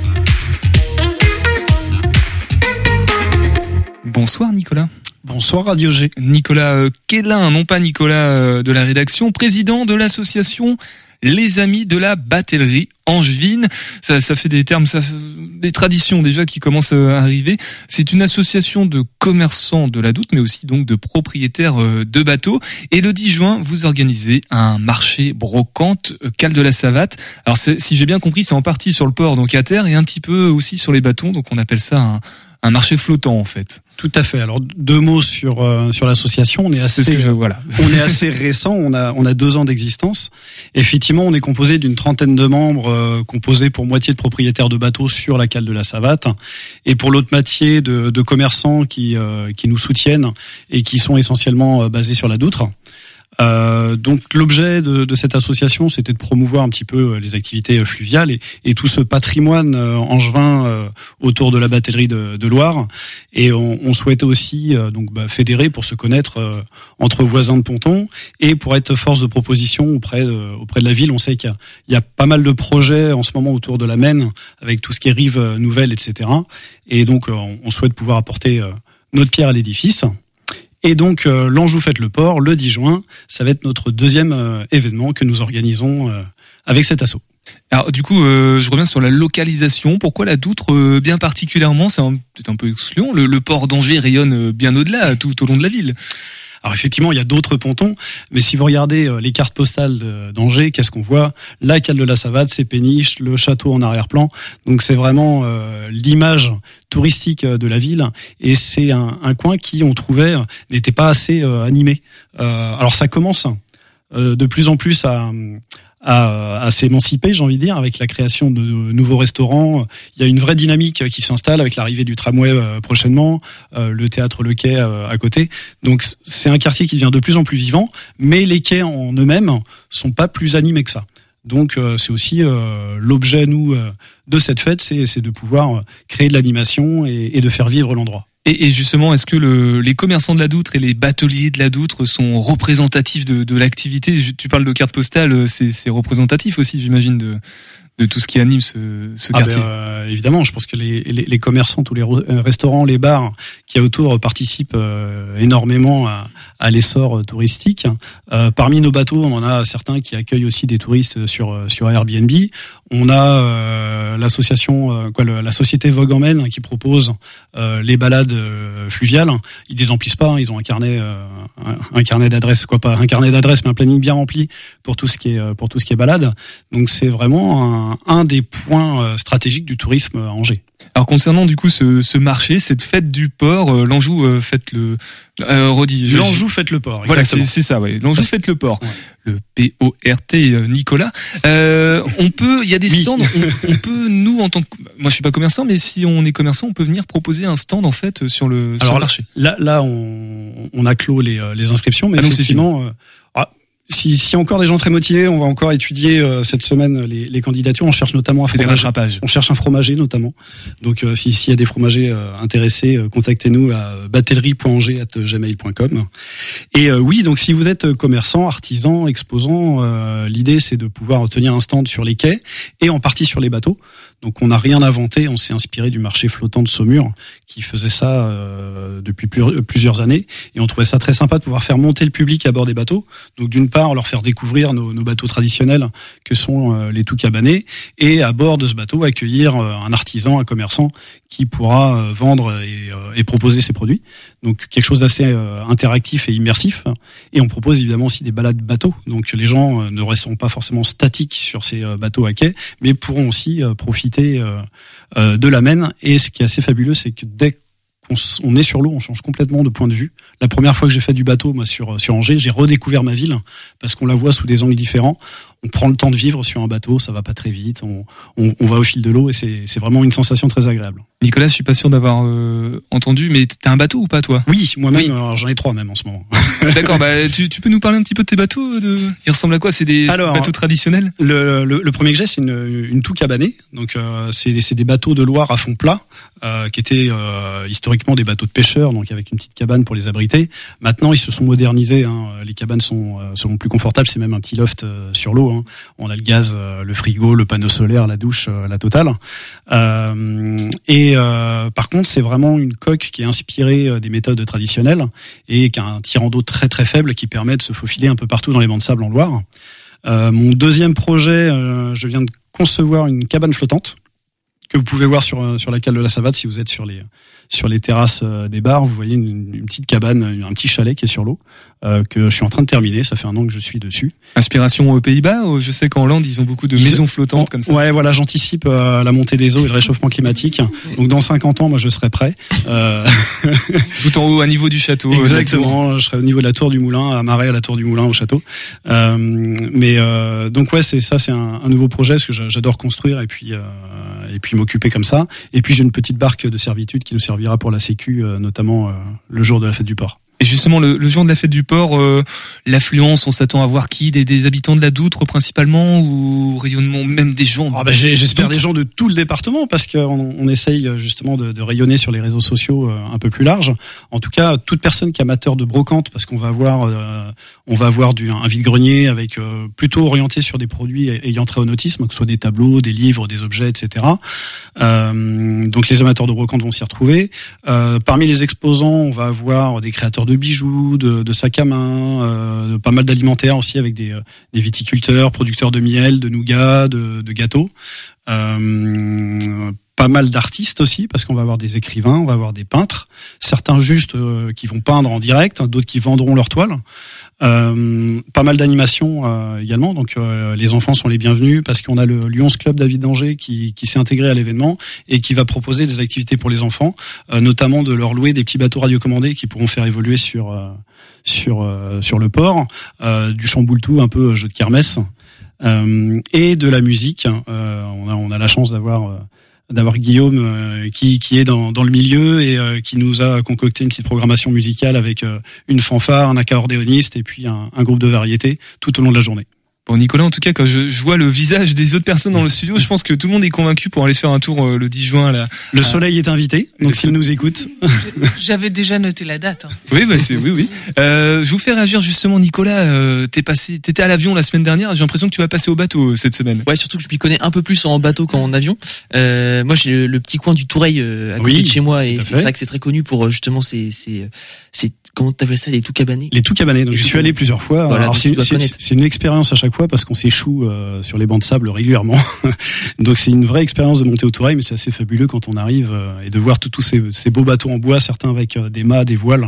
S5: Bonsoir Nicolas.
S13: Bonsoir Radio G.
S5: Nicolas euh, Quélin, non pas Nicolas euh, de la rédaction, président de l'association les amis de la batellerie angevine. Ça, ça fait des termes, ça, des traditions déjà qui commencent à arriver. C'est une association de commerçants de la Doute, mais aussi donc de propriétaires euh, de bateaux. Et le 10 juin, vous organisez un marché brocante euh, Cal de la Savate. Alors si j'ai bien compris, c'est en partie sur le port, donc à terre, et un petit peu aussi sur les bâtons. Donc on appelle ça un, un marché flottant en fait.
S13: Tout à fait. Alors deux mots sur euh, sur l'association. On est assez
S5: je, voilà.
S13: on est assez récent. On a on a deux ans d'existence. Effectivement, on est composé d'une trentaine de membres, euh, composés pour moitié de propriétaires de bateaux sur la cale de la Savate, et pour l'autre moitié de, de commerçants qui euh, qui nous soutiennent et qui sont essentiellement basés sur la Doutre. Euh, donc l'objet de, de, cette association, c'était de promouvoir un petit peu euh, les activités euh, fluviales et, et tout ce patrimoine angevin autour de la batellerie de, de Loire. Et on, on, souhaitait aussi donc bah, fédérer pour se connaître entre voisins de ponton et pour être force de proposition auprès de, auprès de la ville. On sait qu'il y, y, a pas mal de projets en ce moment autour de la Maine avec tout ce qui est rive nouvelle, etc. Et donc on, on souhaite pouvoir apporter notre pierre à l'édifice. Et donc euh, l'Anjou fête le port le 10 juin, ça va être notre deuxième euh, événement que nous organisons euh, avec cet assaut.
S5: Alors du coup, je reviens sur la localisation. Pourquoi la Doutre bien particulièrement? C'est peut-être un peu excluant. Le, le port d'Angers rayonne bien au-delà, tout au long de la ville.
S13: Alors effectivement, il y a d'autres pontons, mais si vous regardez euh, les cartes postales d'Angers, qu'est-ce qu'on voit? La cale de la Savate, c'est péniche, le château en arrière-plan. Donc c'est vraiment euh, l'image touristique euh, de la ville, et c'est un, coin qui, on trouvait, n'était pas assez animé. alors ça commence de plus en plus à, à s'émanciper, j'ai envie de dire, avec la création de nouveaux restaurants. Il y a une vraie dynamique qui s'installe avec l'arrivée du tramway euh, prochainement, euh, le théâtre Le Quai euh, à côté. Donc c'est un quartier qui devient de plus en plus vivant, mais les quais en eux-mêmes sont pas plus animés que ça. Donc c'est aussi l'objet nous de cette fête, c'est de pouvoir créer de l'animation et, et de faire vivre l'endroit.
S5: Et, justement, est-ce que le, les commerçants de la Doutre et les bateliers de la Doutre sont représentatifs de, de l'activité? Tu parles de carte postale, c'est représentatif aussi, j'imagine, de, de tout ce qui anime ce, ce ah, quartier.
S13: Ben, évidemment, je pense que les, les, les, commerçants, tous les restaurants, les bars qui autour participent euh, énormément à, à l'essor touristique. Euh, parmi nos bateaux, on en a certains qui accueillent aussi des touristes sur sur Airbnb. On a euh, l'association, euh, quoi, la société Vogue Emmène qui propose euh, les balades fluviales. Ils les emplissent pas, hein. ils ont un carnet, un, carnet d'adresses, quoi pas un carnet d'adresses, mais un planning bien rempli pour tout ce qui est pour tout ce qui est balade. Donc c'est vraiment un, un des points stratégiques du tourisme à Angers.
S5: Alors concernant du coup ce, ce marché, cette fête du port, euh, l'Anjou euh, fête le
S13: euh, Rodi. L'Anjou fête le port.
S5: Voilà, c'est ça, ouais. L'Anjou fête le port. Le P O R T euh, Nicolas. Euh, on peut, il y a des stands. On, on, peut nous en tant que, moi je suis pas commerçant, mais si on est commerçant, on peut venir proposer un stand en fait sur le, sur le marché.
S13: Là, là, on, on a clos les, les inscriptions, mais ah effectivement. Si, si encore des gens très motivés, on va encore étudier euh, cette semaine les, les, candidatures. On cherche notamment un
S5: fromager.
S13: On cherche un fromager notamment. Donc euh, s'il y a des fromagers euh, intéressés, contactez-nous à batellerie.angers@gmail.com. Et oui, donc si vous êtes commerçant, artisan, exposant, l'idée c'est de pouvoir tenir un stand sur les quais et en partie sur les bateaux. Donc on n'a rien inventé, on s'est inspiré du marché flottant de Saumur qui faisait ça euh, depuis plusieurs années et on trouvait ça très sympa de pouvoir faire monter le public à bord des bateaux. Donc d'une part leur faire découvrir nos, bateaux traditionnels que sont euh, les tout cabanés et à bord de ce bateau accueillir euh, un artisan, un commerçant qui pourra vendre et proposer ses produits. Donc quelque chose d'assez interactif et immersif. Et on propose évidemment aussi des balades bateaux. Donc les gens ne resteront pas forcément statiques sur ces bateaux à quai, mais pourront aussi profiter euh, euh, de la Maine. Et ce qui est assez fabuleux, c'est que dès qu'on est sur l'eau, on change complètement de point de vue. La première fois que j'ai fait du bateau, moi, sur, sur Angers, j'ai redécouvert ma ville parce qu'on la voit sous des angles différents on prend le temps de vivre sur un bateau, ça va pas très vite, on, on, va au fil de l'eau et c'est vraiment une sensation très agréable.
S5: Nicolas, je suis pas sûr d'avoir euh, entendu, mais t'as un bateau ou pas toi?
S13: Oui, moi-même, j'en ai trois même en ce moment.
S5: D'accord, bah tu, tu, peux nous parler un petit peu de tes bateaux de... Ils ressemblent à quoi? C'est des bateaux traditionnels?
S13: le, le, premier que j'ai, c'est une, une tout cabanée, donc euh, c'est des bateaux de Loire à fond plat, euh, qui étaient euh, historiquement des bateaux de pêcheurs, donc avec une petite cabane pour les abriter. Maintenant, ils se sont modernisés, hein, les cabanes sont, sont plus confortables, c'est même un petit loft sur l'eau Hein. On a le gaz, euh, le frigo, le panneau solaire, la douche, euh, la totale. Euh, par contre, c'est vraiment une coque qui est inspirée des méthodes traditionnelles et qui a un tirant d'eau très très faible qui permet de se faufiler un peu partout dans les bancs de sable en Loire. Euh, mon deuxième projet, euh, je viens de concevoir une cabane flottante que vous pouvez voir sur euh, sur la cale de la Savate si vous êtes sur les sur les terrasses euh, des bars. Vous voyez une, une petite cabane, un petit chalet qui est sur l'eau euh, que je suis en train de terminer. Ça fait un an que je suis dessus.
S5: Inspiration aux Pays-Bas Je sais qu'en Hollande, ils ont beaucoup de maisons flottantes comme ça.
S13: Ouais, voilà, j'anticipe euh, la montée des eaux et le réchauffement climatique. Donc dans 50 ans, moi, je serai prêt. Euh,
S5: Tout en haut, à niveau du château. euh.
S13: Exactement, je serai au niveau de la tour du moulin, à Marais, à la tour du moulin, au château. Euh, mais euh, donc ouais, c'est ça, c'est un, un nouveau projet parce que j'a- j'adore construire et puis euh, et puis m'occuper comme ça. Et puis j'ai une petite barque de servitude qui nous servira pour la Sécu, euh, notamment euh, le jour de la fête du port.
S5: Et justement, le, le jour de la fête du port, euh, l'affluence, on s'attend à voir qui? Des, des habitants de la Doutre principalement ou rayonnement même des gens?
S13: Ah bah, J'espère des gens de tout le département parce qu'on on essaye euh, justement de, de rayonner sur les réseaux sociaux euh, un peu plus large. En tout cas, toute personne qui est amateur de brocante, parce qu'on va avoir, euh, on va avoir du, un vide-grenier avec euh, plutôt orienté sur des produits ayant trait au nautisme, que ce soit des tableaux, des livres, des objets, etc. Euh, donc les amateurs de brocante vont s'y retrouver. Euh, parmi les exposants, on va avoir des créateurs de bijoux, de, de sacs à main, euh, pas mal d'alimentaires aussi avec des, euh, viticulteurs, producteurs de miel, de nougat, de, de gâteaux. Euh, pas mal d'artistes aussi parce qu'on va avoir des écrivains, on va avoir des peintres, certains juste qui vont peindre en direct, hein, d'autres qui vendront leurs toiles. Euh, pas mal d'animations euh, également, donc euh, les enfants sont les bienvenus parce qu'on a le Lyons Club David d'Angers qui, qui s'est intégré à l'événement et qui va proposer des activités pour les enfants, euh, notamment de leur louer des petits bateaux radiocommandés qui pourront faire évoluer sur euh, sur sur le port, du chamboule-tout un peu jeu de kermesse et de la musique. On a on a la chance d'avoir d'avoir Guillaume euh, qui, qui est dans, dans le milieu et euh, qui nous a concocté une petite programmation musicale avec euh, une fanfare, un accordéoniste et puis un, un groupe de variété tout au long de la journée.
S5: Bon Nicolas, en tout cas, quand je, je vois le visage des autres personnes dans le studio, je pense que tout le monde est convaincu pour aller faire un tour euh, le 10 juin à la.
S13: Le soleil est invité, donc s'il nous écoute.
S10: J'avais déjà noté la date. hein.
S5: Oui, bah c'est oui, oui. Euh, je vous fais réagir justement, Nicolas. Euh, t'es passé, t'étais à l'avion la semaine dernière. J'ai l'impression que tu vas passer au bateau euh, cette semaine.
S7: Ouais, surtout que je m'y connais un peu plus en bateau qu'en avion. Euh, moi, j'ai le, le petit coin du Toureil euh, à côté
S13: Oui,
S7: de chez moi et c'est vrai que c'est très connu pour justement ces, ces, ces comment t'appelles ça, les tout cabanés.
S13: Les tout cabanés. Donc
S7: Les tout
S13: suis allé plusieurs fois.
S7: Voilà,
S13: Alors c'est une expérience à chaque fois parce qu'on s'échoue euh, sur les bancs de sable régulièrement. donc c'est une vraie expérience de monter au Toureil, mais c'est assez fabuleux quand on arrive euh, et de voir tous tous ces, ces beaux bateaux en bois, certains avec euh, des mâts, des voiles.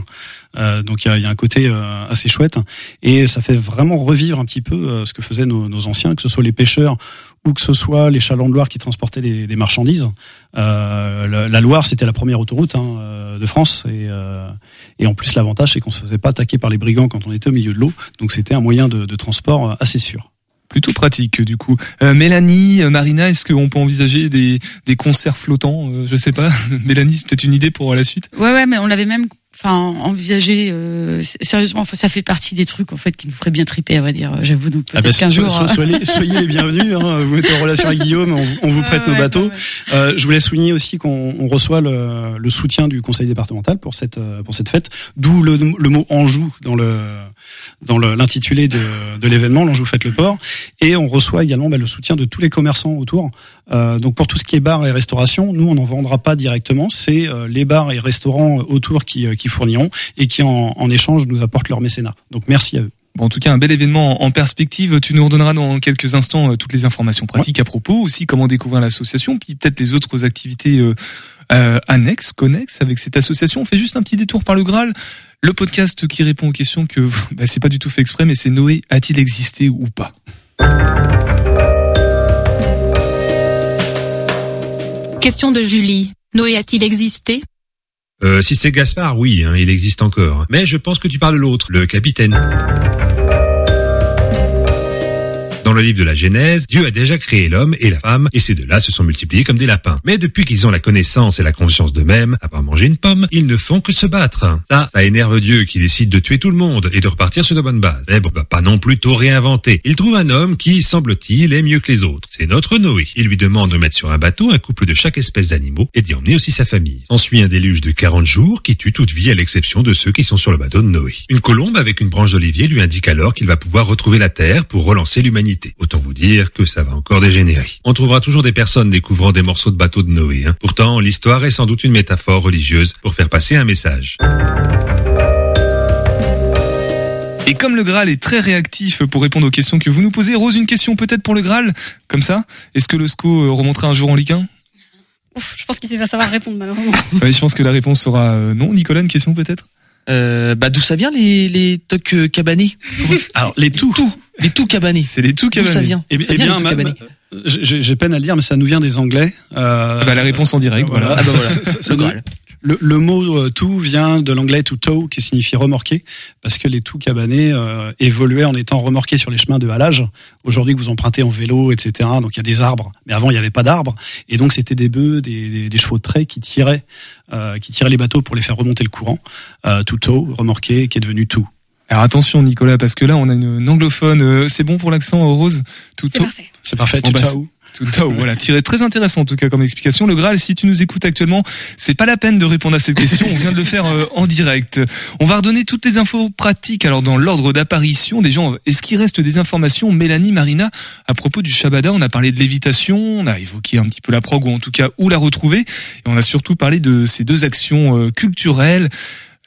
S13: Euh, donc il y a, il y a un côté euh, assez chouette et ça fait vraiment revivre un petit peu euh, ce que faisaient nos, nos anciens, que ce soit les pêcheurs ou que ce soit les chalands de Loire qui transportaient des, des marchandises. Euh, la, la Loire, c'était la première autoroute hein, euh, de France et, euh, et en plus l'avantage c'est qu'on se faisait pas attaquer par les brigands quand on était au milieu de l'eau, donc c'était un moyen de, de transport assez sûr.
S5: Plutôt pratique du coup. Euh, Mélanie, euh, Marina, est-ce qu'on peut envisager des, des concerts flottants euh, Je sais pas. Mélanie, c'est peut-être une idée pour la suite.
S6: Ouais, ouais, mais on l'avait même, enfin, envisagé euh, sérieusement. Ça fait partie des trucs en fait qui nous feraient bien triper, à vrai dire. J'avoue, donc
S13: Ah bah, so-
S6: jour.
S13: so-
S6: euh,
S13: soyez, soyez les bienvenus. Hein, vous mettez en relation avec Guillaume, on, on vous prête nos bateaux. Euh, je voulais souligner aussi qu'on on reçoit le, le soutien du conseil départemental pour cette euh, pour cette fête, d'où le, le mot Anjou dans le dans l'intitulé de, de l'événement, l'Anjou fête le port, et on reçoit également bah, le soutien de tous les commerçants autour. Euh, donc pour tout ce qui est bar et restauration, nous on n'en vendra pas directement, c'est euh, les bars et restaurants autour qui, euh, qui fourniront et qui en, en échange nous apportent leur mécénat. Donc merci à eux.
S5: Bon, en tout cas, un bel événement en perspective. Tu nous redonneras dans quelques instants euh, toutes les informations pratiques à propos, aussi comment découvrir l'association, puis peut-être les autres activités euh, euh, annexes, connexes avec cette association. On fait juste un petit détour par le Graal. Le podcast qui répond aux questions que bah, c'est pas du tout fait exprès, mais c'est Noé a-t-il existé ou pas?
S14: Question de Julie. Noé a-t-il existé?
S15: Euh, si c'est Gaspard, oui, hein, il existe encore. Mais je pense que tu parles de l'autre, le capitaine. Dans le livre de la Genèse, Dieu a déjà créé l'homme et la femme, et ces deux-là se sont multipliés comme des lapins. Mais depuis qu'ils ont la connaissance et la conscience d'eux-mêmes, à part manger une pomme, ils ne font que se battre. Ça, ça énerve Dieu qui décide de tuer tout le monde et de repartir sur de bonnes bases. Mais bon, il va pas non plus tout réinventer. Il trouve un homme qui, semble-t-il, est mieux que les autres. C'est notre Noé. Il lui demande de mettre sur un bateau un couple de chaque espèce d'animaux et d'y emmener aussi sa famille. Ensuit un déluge de 40 jours qui tue toute vie à l'exception de ceux qui sont sur le bateau de Noé. Une colombe avec une branche d'olivier lui indique alors qu'il va pouvoir retrouver la terre pour relancer l'humanité. Autant vous dire que ça va encore dégénérer. On trouvera toujours des personnes découvrant des morceaux de bateau de Noé. hein. Pourtant, l'histoire est sans doute une métaphore religieuse pour faire passer un message.
S5: Et comme le Graal est très réactif pour répondre aux questions que vous nous posez, Rose, une question peut-être pour le Graal, comme ça Est-ce que le SCO euh, remontera un jour en Ligue 1
S11: Ouf, je pense qu'il va savoir répondre malheureusement.
S5: Ouais, Je pense que la réponse sera euh, non. Nicolas, une question peut-être?
S7: Euh, bah d'où ça vient les les tocs euh, cabanés
S13: Alors les tout,
S7: les tout cabanés.
S5: C'est les tout
S7: D'où ça vient
S13: Eh bien,
S7: Ça
S13: eh
S7: vient,
S13: bien,
S7: les cabanés
S13: j'ai peine à le dire, mais ça nous vient des Anglais. Euh,
S5: bah, La réponse en direct, voilà.
S7: Ah bah voilà.
S13: Ça- ça- ça
S7: Le
S13: nous-
S7: Graal.
S13: Le, le mot euh, tout vient de l'anglais to tow, qui signifie remorquer, parce que les tout cabanés euh, évoluaient en étant remorqués sur les chemins de halage. Aujourd'hui, que vous empruntez en vélo, etc. Donc il y a des arbres, mais avant il n'y avait pas d'arbres, et donc c'était des bœufs, des, des, des chevaux de trait qui tiraient, euh, qui tiraient les bateaux pour les faire remonter le courant. Euh, to tow, remorqué, qui est devenu tout.
S5: Alors attention Nicolas, parce que là on a une, anglophone. euh, C'est bon pour l'accent euh, Rose? Tout
S11: C'est parfait.
S13: C'est parfait.
S5: Bon,
S13: to
S5: bah. Tout à voilà, tiré très intéressant en tout cas comme explication. Le Graal, si tu nous écoutes actuellement, c'est pas la peine de répondre à cette question. On vient de le faire euh, en direct. On va redonner toutes les infos pratiques. Alors dans l'ordre d'apparition, des gens, est-ce qu'il reste des informations, Mélanie, Marina, à propos du Shabada? On a parlé de lévitation, on a évoqué un petit peu la prog ou en tout cas où la retrouver, et on a surtout parlé de ces deux actions euh, culturelles.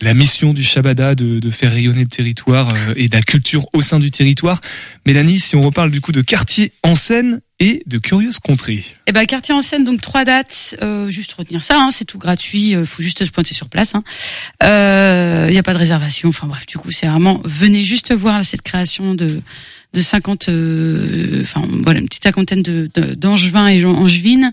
S5: La mission du Shabada de, de faire rayonner le territoire euh, et de la culture au sein du territoire. Mélanie, si on reparle du coup de quartier en scène et de curieuses contrées.
S6: Eh ben quartier en scène donc trois dates, euh, juste retenir ça, hein, c'est tout gratuit, euh, faut juste se pointer sur place. Il hein. euh, y a pas de réservation, enfin bref, du coup c'est vraiment venez juste voir cette création de de 50, euh, enfin voilà une petite cinquantaine de d'angevins et angevines.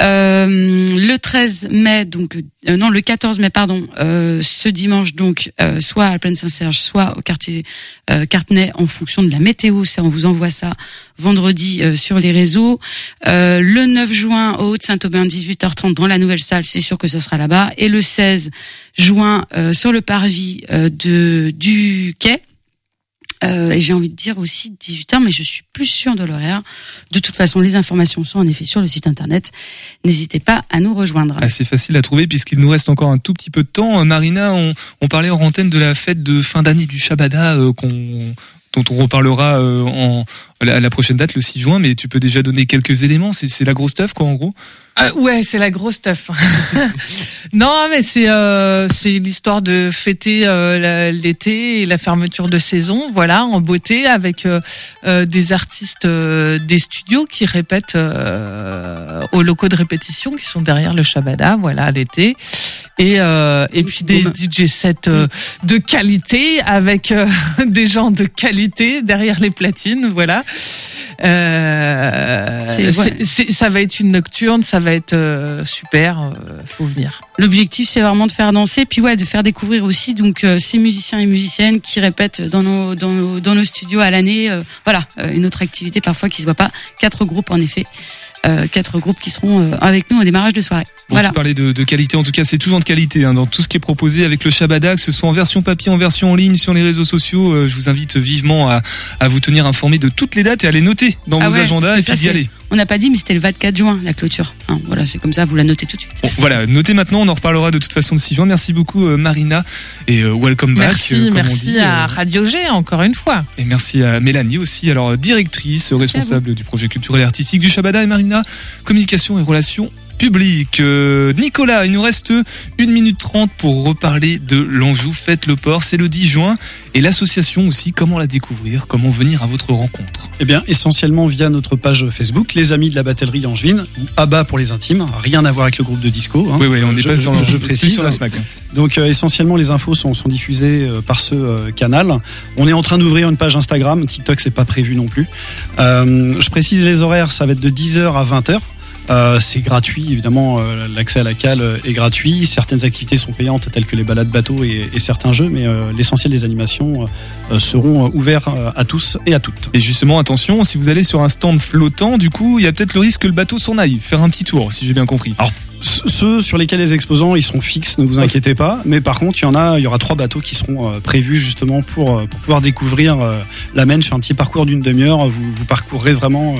S6: Euh, le 13 mai donc euh, non le 14 mai pardon, euh, ce dimanche donc euh, soit à la plaine Saint-Serge, soit au quartier euh, Cartenay en fonction de la météo, ça on vous envoie ça vendredi sur les réseaux. Le 9 juin au Haut-de-Saint-Aubin 18h30 dans la nouvelle salle, c'est sûr que ça sera là-bas et le 16 juin sur le parvis de du quai. Euh, j'ai envie de dire aussi 18h, mais je suis plus sûre de l'horaire. De toute façon, les informations sont en effet sur le site internet. N'hésitez pas à nous rejoindre.
S5: Assez facile à trouver puisqu'il nous reste encore un tout petit peu de temps. Marina, on, on parlait en antenne de la fête de fin d'année du Shabada euh, qu'on dont on reparlera euh, en à la prochaine date le 6 juin mais tu peux déjà donner quelques éléments c'est c'est la grosse stuff quoi en gros
S10: Euh, ouais, c'est la grosse stuff. non, mais c'est euh, c'est l'histoire de fêter euh, la- l'été et la fermeture de saison, voilà, en beauté avec euh, euh, des artistes euh, des studios qui répètent euh, aux locaux de répétition qui sont derrière le Shabada, voilà, l'été. Et euh, et puis des DJ sets euh, de qualité avec euh, des gens de qualité derrière les platines, voilà. Euh, ça va être une nocturne, ça va être euh, super, euh, faut venir.
S6: L'objectif, c'est vraiment de faire danser, puis ouais, de faire découvrir aussi donc euh, ces musiciens et musiciennes qui répètent dans nos dans nos, dans nos studios à l'année. voilà, une autre activité parfois qui se voit pas. Quatre groupes en effet, quatre groupes qui seront euh, avec nous au démarrage de soirée.
S5: Bon,
S6: voilà.
S5: tu parlais de, de qualité, en tout cas c'est toujours de qualité hein, dans tout ce qui est proposé avec le Shabada, que ce soit en version papier, en version en ligne, sur les réseaux sociaux. euh, je vous invite vivement à, à vous tenir informé de toutes les dates et à les noter dans
S6: Ah
S5: vos
S6: ouais,
S5: agendas et puis d'y aller.
S6: On n'a pas dit, mais c'était le 24 juin la clôture. Hein, voilà, c'est comme ça, vous la notez tout de suite.
S5: Bon, voilà, notez maintenant, on en reparlera de toute façon le 6 juin. Merci beaucoup euh, Marina et euh, welcome back.
S10: Merci,
S5: euh, comme on
S10: merci
S5: dit,
S10: à
S5: euh,
S10: Radio G encore une fois.
S5: Et merci à Mélanie aussi, alors directrice, responsable du projet culturel et artistique du Shabada et Marina, communication et relations publiques. Euh, Nicolas, il nous reste 1 minute 30 pour reparler de l'Anjou Fête le Port. C'est le 10 juin et l'association aussi, comment la découvrir, comment venir à votre rencontre?
S13: Eh bien, essentiellement via notre page Facebook, les amis de la batellerie angevine, ou ABBA pour les intimes, rien à voir avec le groupe de disco. hein.
S5: Oui, oui, on n'est pas sur,
S13: je précise.
S5: sur la SMAC. hein.
S13: Donc euh, essentiellement les infos sont, sont diffusées euh, par ce canal. On est en train d'ouvrir une page Instagram, TikTok c'est pas prévu non plus. Je précise les horaires, ça va être de 10h à 20h. Euh, c'est gratuit, évidemment, euh, l'accès à la cale euh, est gratuit. Certaines activités sont payantes, telles que les balades bateaux et, et certains jeux, mais euh, l'essentiel des animations seront ouverts à tous et à toutes.
S5: Et justement, attention, si vous allez sur un stand flottant, du coup, il y a peut-être le risque que le bateau s'en aille, faire un petit tour, si j'ai bien compris.
S13: Alors, ceux sur lesquels les exposants ils sont fixes, ne vous inquiétez pas. Mais par contre, il y en a, il y aura trois bateaux qui seront euh, prévus justement pour, euh, pour pouvoir découvrir euh, la Maine sur un petit parcours d'une demi-heure. Vous, vous parcourrez vraiment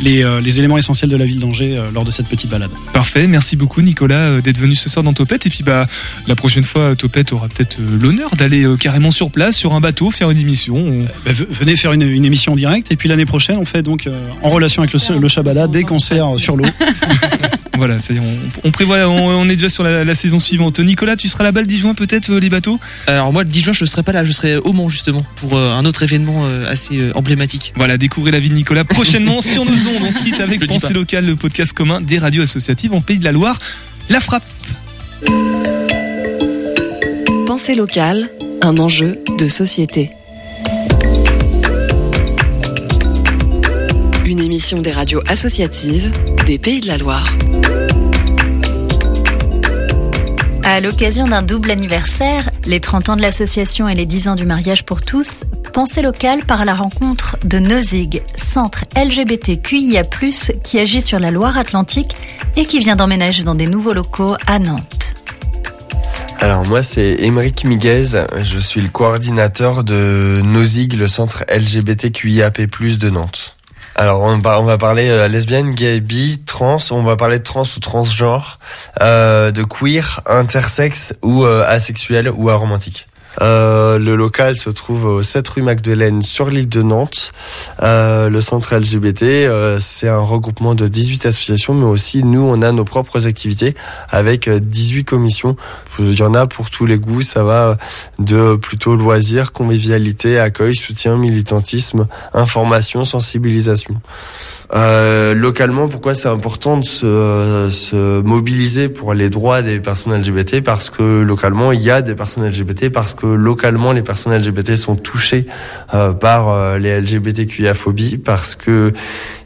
S13: les, les éléments essentiels de la ville d'Angers lors de cette petite balade.
S5: Parfait, merci beaucoup Nicolas d'être venu ce soir dans Topette. Et puis bah la prochaine fois, Topette aura peut-être l'honneur d'aller carrément sur place, sur un bateau, faire une émission. On-
S13: Bah, venez faire une, une émission en direct. Et puis l'année prochaine, on fait donc en relation avec le, le Shabada des concerts sur l'eau.
S5: Voilà, ça y est, on, on prévoit, on, on est déjà sur la, la saison suivante. Nicolas, tu seras là-bas le 10 juin peut-être, euh, les bateaux?
S7: Alors moi le 10 juin je serai pas là, je serai au Mans justement pour euh, un autre événement euh, assez euh, emblématique.
S5: Voilà, découvrez la vie de Nicolas prochainement sur nos ondes. On se quitte avec Pensée locale, le podcast commun des radios associatives en Pays de la Loire. La frappe.
S16: Pensée locale, un enjeu de société. Une émission des radios associatives des Pays de la Loire.
S17: À l'occasion d'un double anniversaire, les 30 ans de l'association et les 10 ans du mariage pour tous, Pensée locale par la rencontre de Nozig, centre LGBTQIA+, qui agit sur la Loire-Atlantique et qui vient d'emménager dans des nouveaux locaux à Nantes.
S18: Alors moi c'est Émeric Miguez, je suis le coordinateur de NOSIG, le centre LGBTQIAP+, de Nantes. Alors on va, on va parler euh, lesbienne, gay, bi, trans, on va parler de trans ou transgenre, euh, de queer, intersexe ou euh, asexuel ou aromantique. Euh, le local se trouve au 7 rue Magdeleine sur l'île de Nantes. Euh, le centre LGBT, euh, c'est un regroupement de 18 associations, mais aussi nous, on a nos propres activités avec euh, 18 commissions. Il y en a pour tous les goûts, ça va de plutôt loisirs, convivialité, accueil, soutien, militantisme, information, sensibilisation. Euh, localement, pourquoi c'est important de se, se mobiliser pour les droits des personnes LGBT Parce que localement, il y a des personnes LGBT, parce que localement, les personnes LGBT sont touchées euh, par euh, les LGBTQIA-phobies, parce que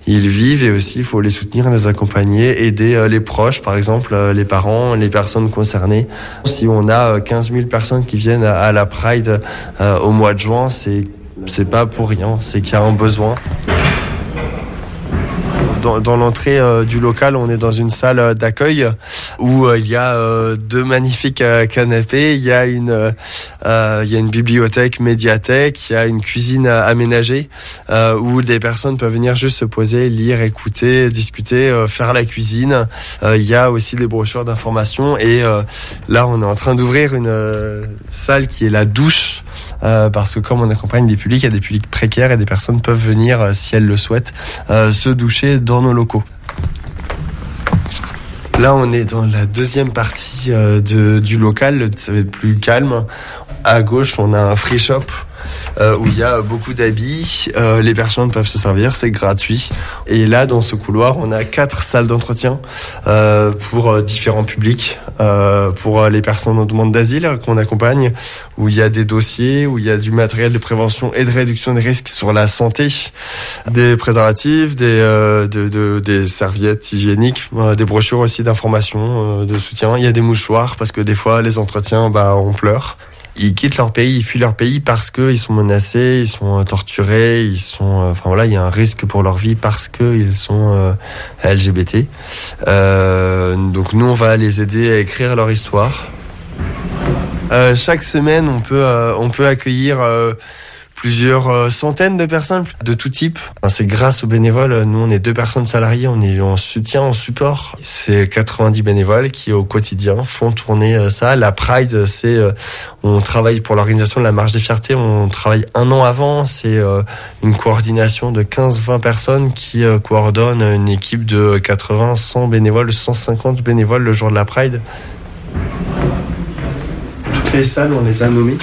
S18: ils vivent et aussi il faut les soutenir, les accompagner, aider euh, les proches, par exemple euh, les parents, les personnes concernées. Si on a euh, 15 000 personnes qui viennent à, la Pride euh, au mois de juin, c'est c'est pas pour rien, c'est qu'il y a un besoin. Dans, dans l'entrée euh, du local, on est dans une salle euh, d'accueil où euh, il y a deux magnifiques canapés, il y a une il y a une bibliothèque, médiathèque, il y a une cuisine aménagée où des personnes peuvent venir juste se poser, lire, écouter, discuter, faire la cuisine. Il y a aussi des brochures d'information et là on est en train d'ouvrir une salle qui est la douche euh, parce que comme on accompagne des publics, il y a des publics précaires et des personnes peuvent venir, euh, si elles le souhaitent, euh, se doucher dans nos locaux. Là, on est dans la deuxième partie du local, ça va être plus calme. À gauche, on a un free shop euh, où il y a beaucoup d'habits. Euh, les personnes peuvent se servir, c'est gratuit. Et là, dans ce couloir, on a quatre salles d'entretien euh, pour euh, différents publics, euh, pour euh, les personnes en demande d'asile qu'on accompagne, où il y a des dossiers, où il y a du matériel de prévention et de réduction des risques sur la santé, des préservatifs, des, de, de- des serviettes hygiéniques, des brochures aussi d'information, de soutien. Il y a des mouchoirs parce que des fois, les entretiens, bah, on pleure. Ils quittent leur pays, ils fuient leur pays parce qu'ils sont menacés, ils sont euh, torturés, ils sont, euh, enfin voilà, il y a un risque pour leur vie parce qu'ils sont euh, LGBT. Euh, donc nous, on va les aider à écrire leur histoire. Euh, chaque semaine, on peut, euh, on peut accueillir plusieurs euh, centaines de personnes de tout type. C'est grâce aux bénévoles. Nous, on est deux personnes salariées, on est en soutien, en support. C'est 90 bénévoles qui, au quotidien, font tourner euh, ça. La Pride, c'est, euh, on travaille pour l'organisation de la Marche des Fiertés. On travaille un an avant. C'est une coordination de 15-20 personnes qui coordonnent une équipe de 80, 100 bénévoles, 150 bénévoles le jour de la Pride. Toutes les salles, on les a nommées.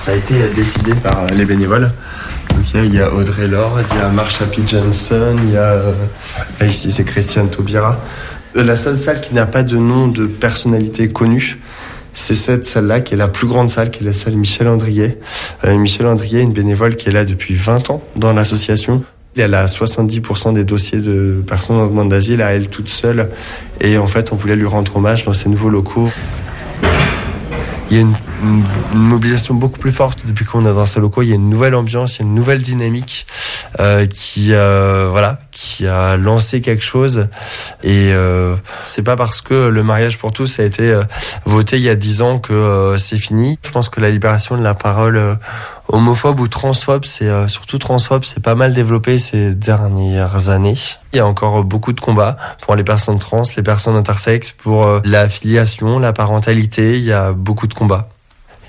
S18: Ça a été décidé par les bénévoles. Donc il y a- Audrey Lord, il y a Marsha P. Johnson, il y a euh, là, ici c'est Christiane Taubira. Euh, La seule salle qui n'a pas de nom de personnalité connue, c'est cette salle-là qui est la plus grande salle, qui est la salle Michel Andrier. Euh, Michel Andrier, une bénévole qui est là depuis 20 ans dans l'association. Elle a 70% des dossiers de personnes en demande d'asile à elle toute seule. Et en fait, on voulait lui rendre hommage dans ces nouveaux locaux. Il y a une, mobilisation beaucoup plus forte depuis qu'on est dans ces locaux. Il y a une nouvelle ambiance, il y a une nouvelle dynamique euh, qui, euh, voilà, qui a lancé quelque chose. Et euh, c'est pas parce que le mariage pour tous a été euh, voté il y a dix ans que euh, c'est fini. Je pense que la libération de la parole euh, homophobe ou transphobe, c'est euh, surtout transphobe, c'est pas mal développé ces dernières années. Il y a encore beaucoup de combats pour les personnes trans, les personnes intersexes, pour euh, la filiation, la parentalité. Il y a beaucoup de combats.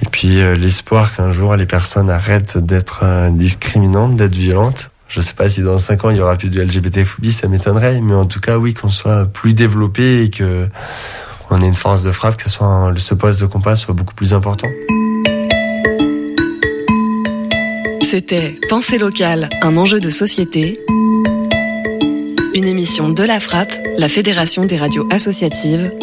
S18: Et puis l'espoir qu'un jour les personnes arrêtent d'être discriminantes, d'être violentes. Je sais pas si dans 5 ans il y aura plus de LGBT-phobie, ça m'étonnerait, mais en tout cas oui qu'on soit plus développé et que on ait une force de frappe, que ce ce poste de compas soit beaucoup plus important.
S16: C'était Pensée locale, un enjeu de société. Une émission de la Frappe, la Fédération des radios associatives,